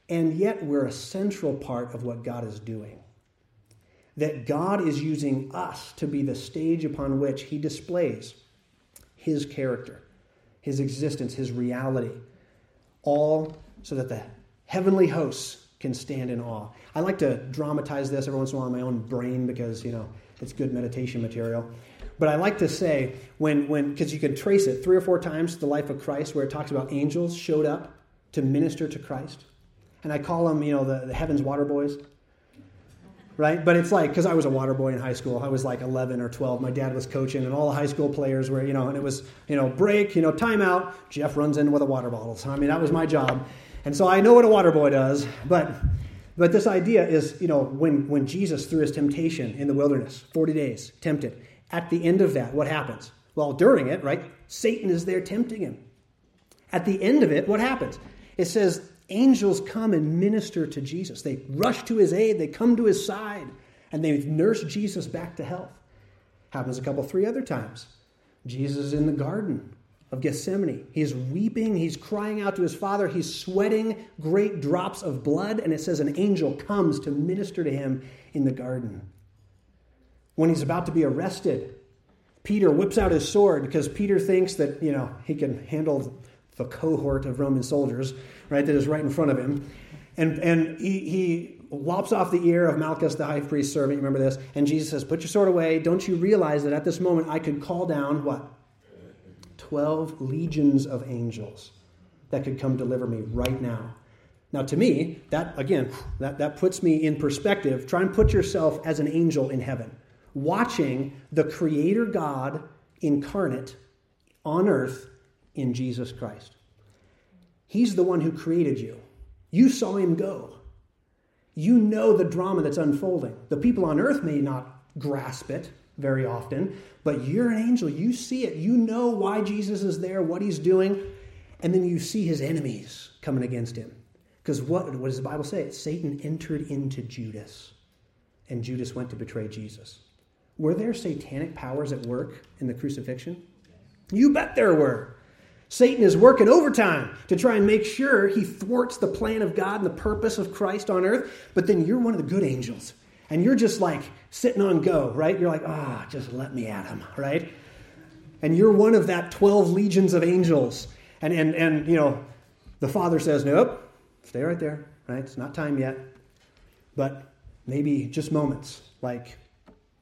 and yet we're a central part of what God is doing. That God is using us to be the stage upon which He displays his character, his existence, his reality, all so that the heavenly hosts can stand in awe. I like to dramatize this every once in a while in my own brain because, you know, it's good meditation material. But I like to say, when, when, because you can trace it three or four times the life of Christ where it talks about angels showed up to minister to Christ. And I call them, you know, the, the heaven's water boys right? But it's like, because I was a water boy in high school, I was like 11 or 12. My dad was coaching, and all the high school players were, you know, and it was, you know, break, you know, timeout. Jeff runs in with a water bottle. So, I mean, that was my job. And so I know what a water boy does. But, but this idea is, you know, when, when Jesus, through his temptation in the wilderness, 40 days, tempted, at the end of that, what happens? Well, during it, right, Satan is there tempting him. At the end of it, what happens? It says angels come and minister to Jesus. They rush to his aid, they come to his side, and they nurse Jesus back to health. Happens a couple, three other times. Jesus is in the garden of Gethsemane. He's weeping, he's crying out to his father, he's sweating great drops of blood, and it says an angel comes to minister to him in the garden. When he's about to be arrested, Peter whips out his sword because Peter thinks that, you know, he can handle the cohort of Roman soldiers, right, that is right in front of him. And, and he, he lops off the ear of Malchus, the high priest's servant. You remember this? And Jesus says, Put your sword away. Don't you realize that at this moment I could call down what? 12 legions of angels that could come deliver me right now. Now, to me, that again, that, that puts me in perspective. Try and put yourself as an angel in heaven, watching the Creator God incarnate on earth in Jesus Christ. He's the one who created you. You saw him go. You know the drama that's unfolding. The people on earth may not grasp it very often, but you're an angel. You see it. You know why Jesus is there, what he's doing, and then you see his enemies coming against him. Because what, what does the Bible say? Satan entered into Judas, and Judas went to betray Jesus. Were there satanic powers at work in the crucifixion? You bet there were. Satan is working overtime to try and make sure he thwarts the plan of God and the purpose of Christ on earth. But then you're one of the good angels. And you're just like sitting on go, right? You're like, ah, oh, just let me at him, right? And you're one of that 12 legions of angels. And, and, and you know, the Father says, nope, stay right there, right? It's not time yet. But maybe just moments, like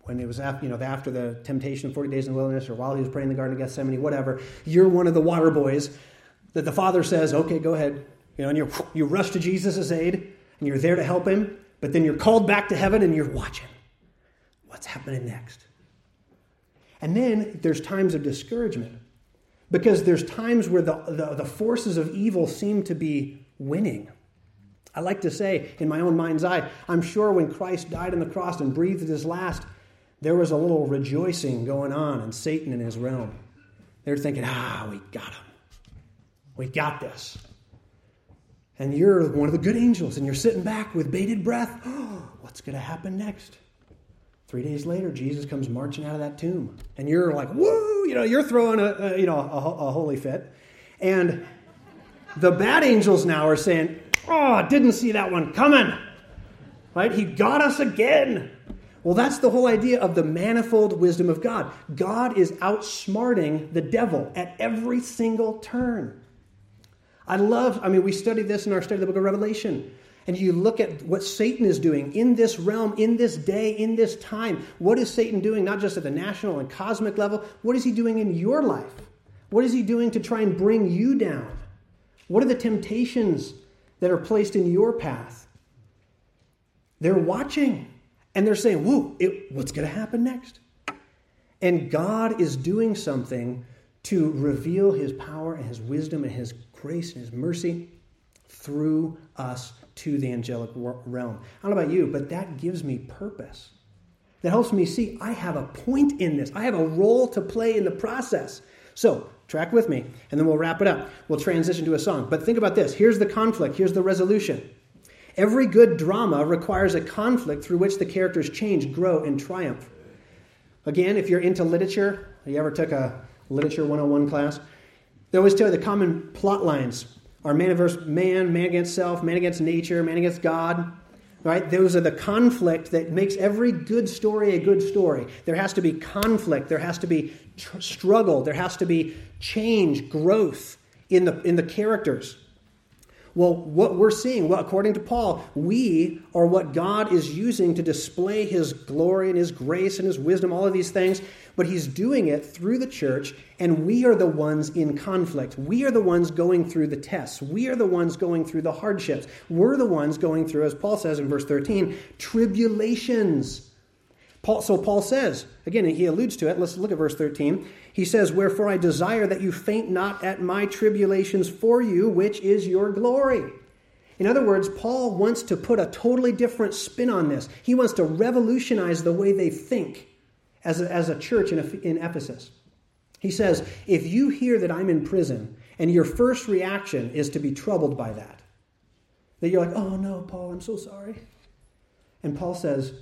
when it was after, you know, after the temptation, 40 days in the wilderness, or while he was praying in the Garden of Gethsemane, whatever, you're one of the water boys that the Father says, okay, go ahead. You know, and you you rush to Jesus' aid, and you're there to help him, but then you're called back to heaven and you're watching. What's happening next? And then there's times of discouragement because there's times where the, the, the forces of evil seem to be winning. I like to say, in my own mind's eye, I'm sure when Christ died on the cross and breathed his last, there was a little rejoicing going on in Satan and his realm. They're thinking, ah, we got him. We got this. And you're one of the good angels, and you're sitting back with bated breath. [gasps] What's going to happen next? Three days later, Jesus comes marching out of that tomb, and you're like, "Woo!" You know, you're throwing a, a you know a, a holy fit, and the bad angels now are saying, "Oh, didn't see that one coming." Right? He got us again. Well, that's the whole idea of the manifold wisdom of God. God is outsmarting the devil at every single turn. I love, I mean, we studied this in our study of the book of Revelation. And you look at what Satan is doing in this realm, in this day, in this time. What is Satan doing, not just at the national and cosmic level? What is he doing in your life? What is he doing to try and bring you down? What are the temptations that are placed in your path? They're watching and they're saying, Whoa, it, what's going to happen next? And God is doing something to reveal his power and his wisdom and his grace and his mercy through us to the angelic realm. I don't know about you, but that gives me purpose. That helps me see I have a point in this, I have a role to play in the process. So, track with me, and then we'll wrap it up. We'll transition to a song. But think about this here's the conflict, here's the resolution. Every good drama requires a conflict through which the characters change, grow, and triumph. Again, if you're into literature, you ever took a literature 101 class? They always tell you the common plot lines are man versus man, man against self, man against nature, man against God. Right? Those are the conflict that makes every good story a good story. There has to be conflict, there has to be tr- struggle, there has to be change, growth in the, in the characters. Well, what we're seeing, well, according to Paul, we are what God is using to display his glory and his grace and his wisdom, all of these things, but he's doing it through the church, and we are the ones in conflict. We are the ones going through the tests. We are the ones going through the hardships. We're the ones going through, as Paul says in verse 13, tribulations. Paul, so Paul says, again, he alludes to it. Let's look at verse 13. He says, Wherefore I desire that you faint not at my tribulations for you, which is your glory. In other words, Paul wants to put a totally different spin on this. He wants to revolutionize the way they think as a, as a church in, in Ephesus. He says, If you hear that I'm in prison, and your first reaction is to be troubled by that, that you're like, oh no, Paul, I'm so sorry. And Paul says,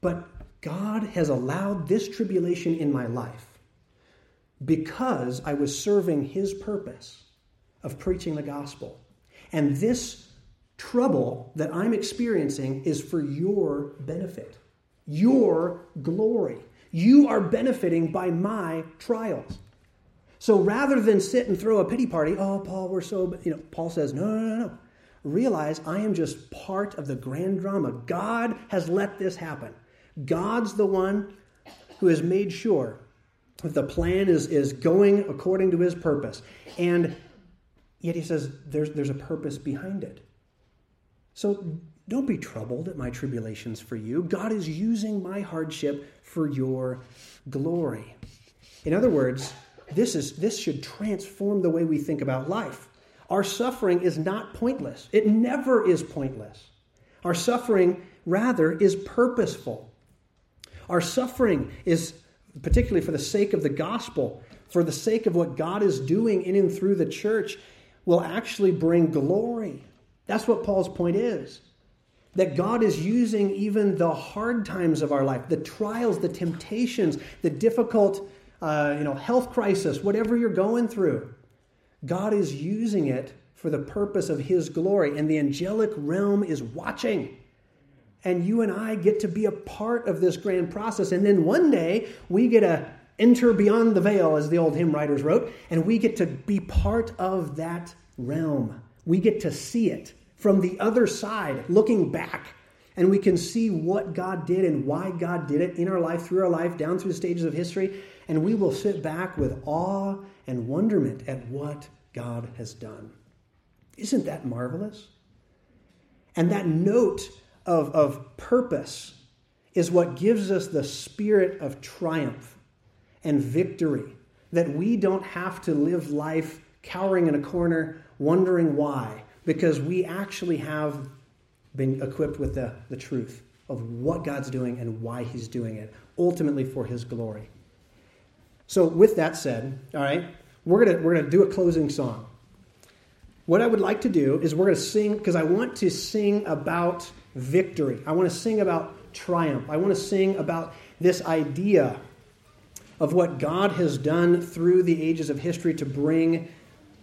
But God has allowed this tribulation in my life because I was serving His purpose of preaching the gospel. And this trouble that I'm experiencing is for your benefit, your glory. You are benefiting by my trials. So rather than sit and throw a pity party, oh, Paul, we're so, you know, Paul says, no, no, no, no. Realize I am just part of the grand drama. God has let this happen. God's the one who has made sure that the plan is, is going according to his purpose. And yet he says there's, there's a purpose behind it. So don't be troubled at my tribulations for you. God is using my hardship for your glory. In other words, this, is, this should transform the way we think about life. Our suffering is not pointless, it never is pointless. Our suffering, rather, is purposeful. Our suffering is particularly for the sake of the gospel, for the sake of what God is doing in and through the church, will actually bring glory. That's what Paul's point is. That God is using even the hard times of our life, the trials, the temptations, the difficult uh, you know, health crisis, whatever you're going through. God is using it for the purpose of His glory, and the angelic realm is watching. And you and I get to be a part of this grand process. And then one day we get to enter beyond the veil, as the old hymn writers wrote, and we get to be part of that realm. We get to see it from the other side, looking back. And we can see what God did and why God did it in our life, through our life, down through the stages of history. And we will sit back with awe and wonderment at what God has done. Isn't that marvelous? And that note of, of purpose is what gives us the spirit of triumph and victory. That we don't have to live life cowering in a corner, wondering why, because we actually have been equipped with the, the truth of what God's doing and why He's doing it, ultimately for His glory. So, with that said, all right, we're going we're to do a closing song. What I would like to do is we're going to sing, because I want to sing about victory. I want to sing about triumph. I want to sing about this idea of what God has done through the ages of history to bring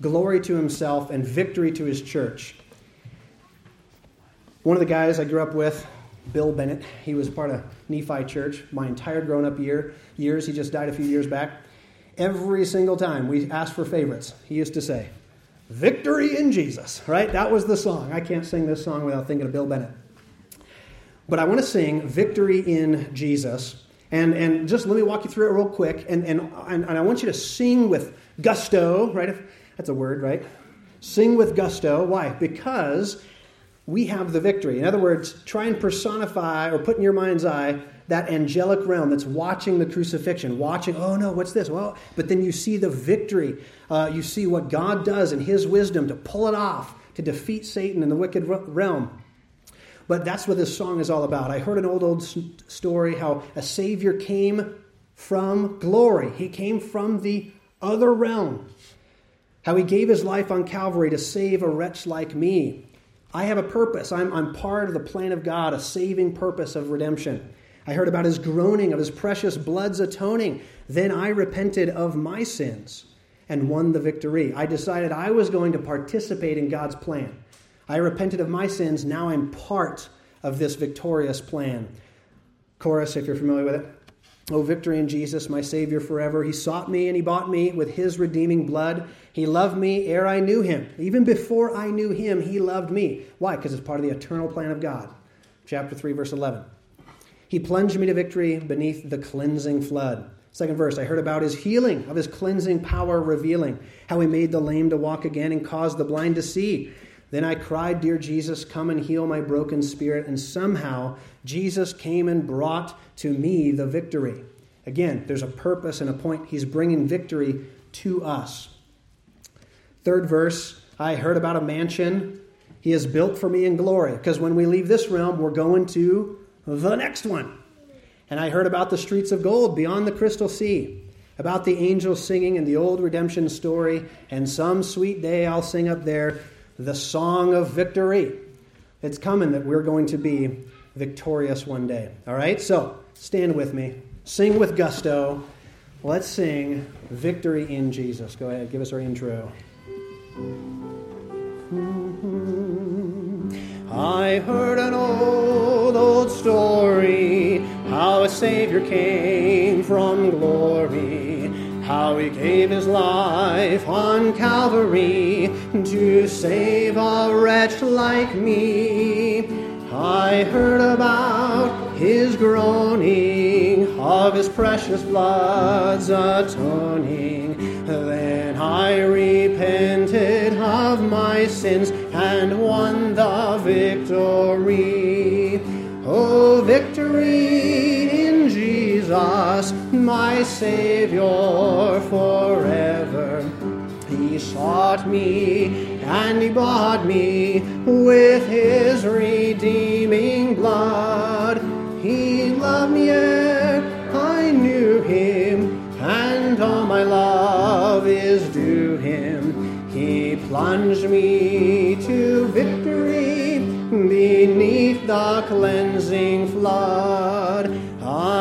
glory to himself and victory to his church. One of the guys I grew up with, Bill Bennett. He was part of Nephi Church my entire grown up year years. He just died a few years back. Every single time we asked for favorites, he used to say, Victory in Jesus, right? That was the song. I can't sing this song without thinking of Bill Bennett. But I want to sing Victory in Jesus. And, and just let me walk you through it real quick. And, and, and, I want you to sing with gusto, right? That's a word, right? Sing with gusto. Why? Because we have the victory. In other words, try and personify or put in your mind's eye that angelic realm that's watching the crucifixion, watching, oh no, what's this? Well, but then you see the victory. Uh, you see what God does in His wisdom to pull it off, to defeat Satan in the wicked realm. But that's what this song is all about. I heard an old, old story how a Savior came from glory, He came from the other realm. How He gave His life on Calvary to save a wretch like me. I have a purpose. I'm, I'm part of the plan of God, a saving purpose of redemption. I heard about his groaning, of his precious blood's atoning. Then I repented of my sins and won the victory. I decided I was going to participate in God's plan. I repented of my sins. Now I'm part of this victorious plan. Chorus, if you're familiar with it. Oh, victory in Jesus, my Savior forever. He sought me and He bought me with His redeeming blood. He loved me ere I knew Him. Even before I knew Him, He loved me. Why? Because it's part of the eternal plan of God. Chapter 3, verse 11. He plunged me to victory beneath the cleansing flood. Second verse, I heard about his healing, of his cleansing power revealing, how he made the lame to walk again and caused the blind to see. Then I cried, Dear Jesus, come and heal my broken spirit. And somehow Jesus came and brought to me the victory. Again, there's a purpose and a point. He's bringing victory to us. Third verse, I heard about a mansion he has built for me in glory. Because when we leave this realm, we're going to the next one. And I heard about the streets of gold beyond the crystal sea, about the angels singing in the old redemption story, and some sweet day I'll sing up there the song of victory. It's coming that we're going to be victorious one day. All right? So stand with me, sing with gusto. Let's sing Victory in Jesus. Go ahead, give us our intro. Hmm. I heard an old, old story how a Savior came from glory, how he gave his life on Calvary to save a wretch like me. I heard about his groaning, of his precious blood's atoning. Then I repented of my sins and won the victory. Oh, victory Jesus, my Savior forever. He sought me and he bought me with his redeeming blood. He loved me I knew him, and all my love is due him. He plunged me to victory beneath the cleansing flood.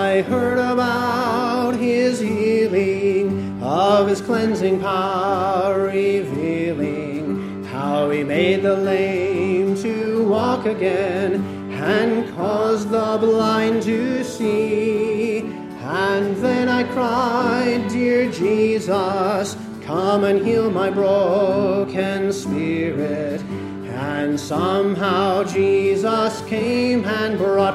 I heard about his healing, of his cleansing power revealing, how he made the lame to walk again and caused the blind to see. And then I cried, Dear Jesus, come and heal my broken spirit. And somehow Jesus came and brought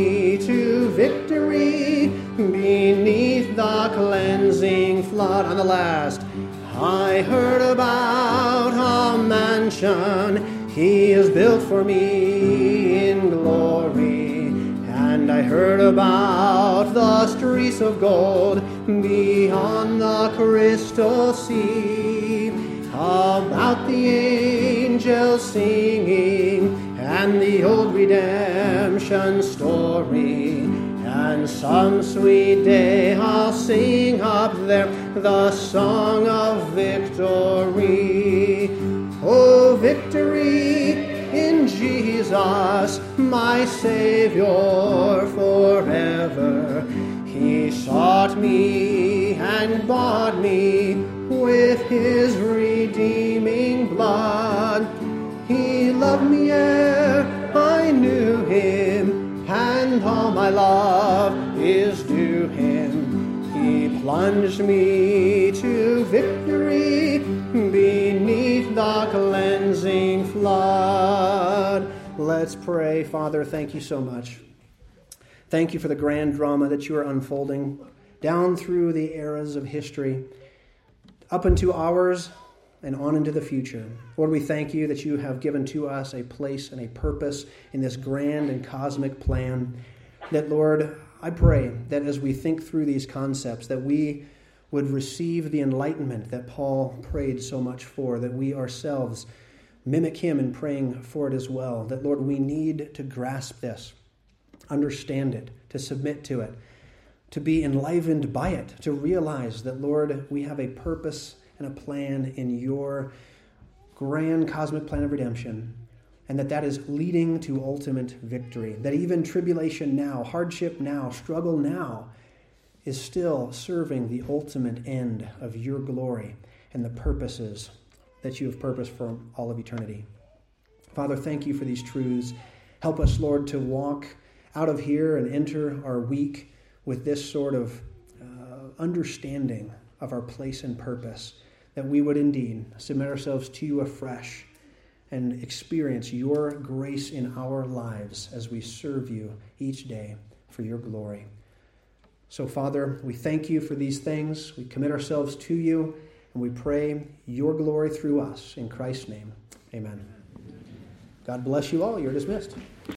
flood. On the last, I heard about a mansion he has built for me in glory. And I heard about the streets of gold beyond the crystal sea, about the angels singing and the old redemption story. And some sweet day I'll sing up there the song of victory. Oh, victory in Jesus, my Savior forever. He sought me and bought me with his redeeming blood. He loved me and all my love is due him. He plunged me to victory beneath the cleansing flood. Let's pray. Father, thank you so much. Thank you for the grand drama that you are unfolding down through the eras of history, up into ours and on into the future. Lord, we thank you that you have given to us a place and a purpose in this grand and cosmic plan. That, Lord, I pray that as we think through these concepts, that we would receive the enlightenment that Paul prayed so much for, that we ourselves mimic him in praying for it as well. That, Lord, we need to grasp this, understand it, to submit to it, to be enlivened by it, to realize that, Lord, we have a purpose and a plan in your grand cosmic plan of redemption, and that that is leading to ultimate victory. That even tribulation now, hardship now, struggle now, is still serving the ultimate end of your glory and the purposes that you have purposed for all of eternity. Father, thank you for these truths. Help us, Lord, to walk out of here and enter our week with this sort of uh, understanding of our place and purpose, that we would indeed submit ourselves to you afresh and experience your grace in our lives as we serve you each day for your glory. So, Father, we thank you for these things. We commit ourselves to you, and we pray your glory through us. In Christ's name, amen. God bless you all. You're dismissed.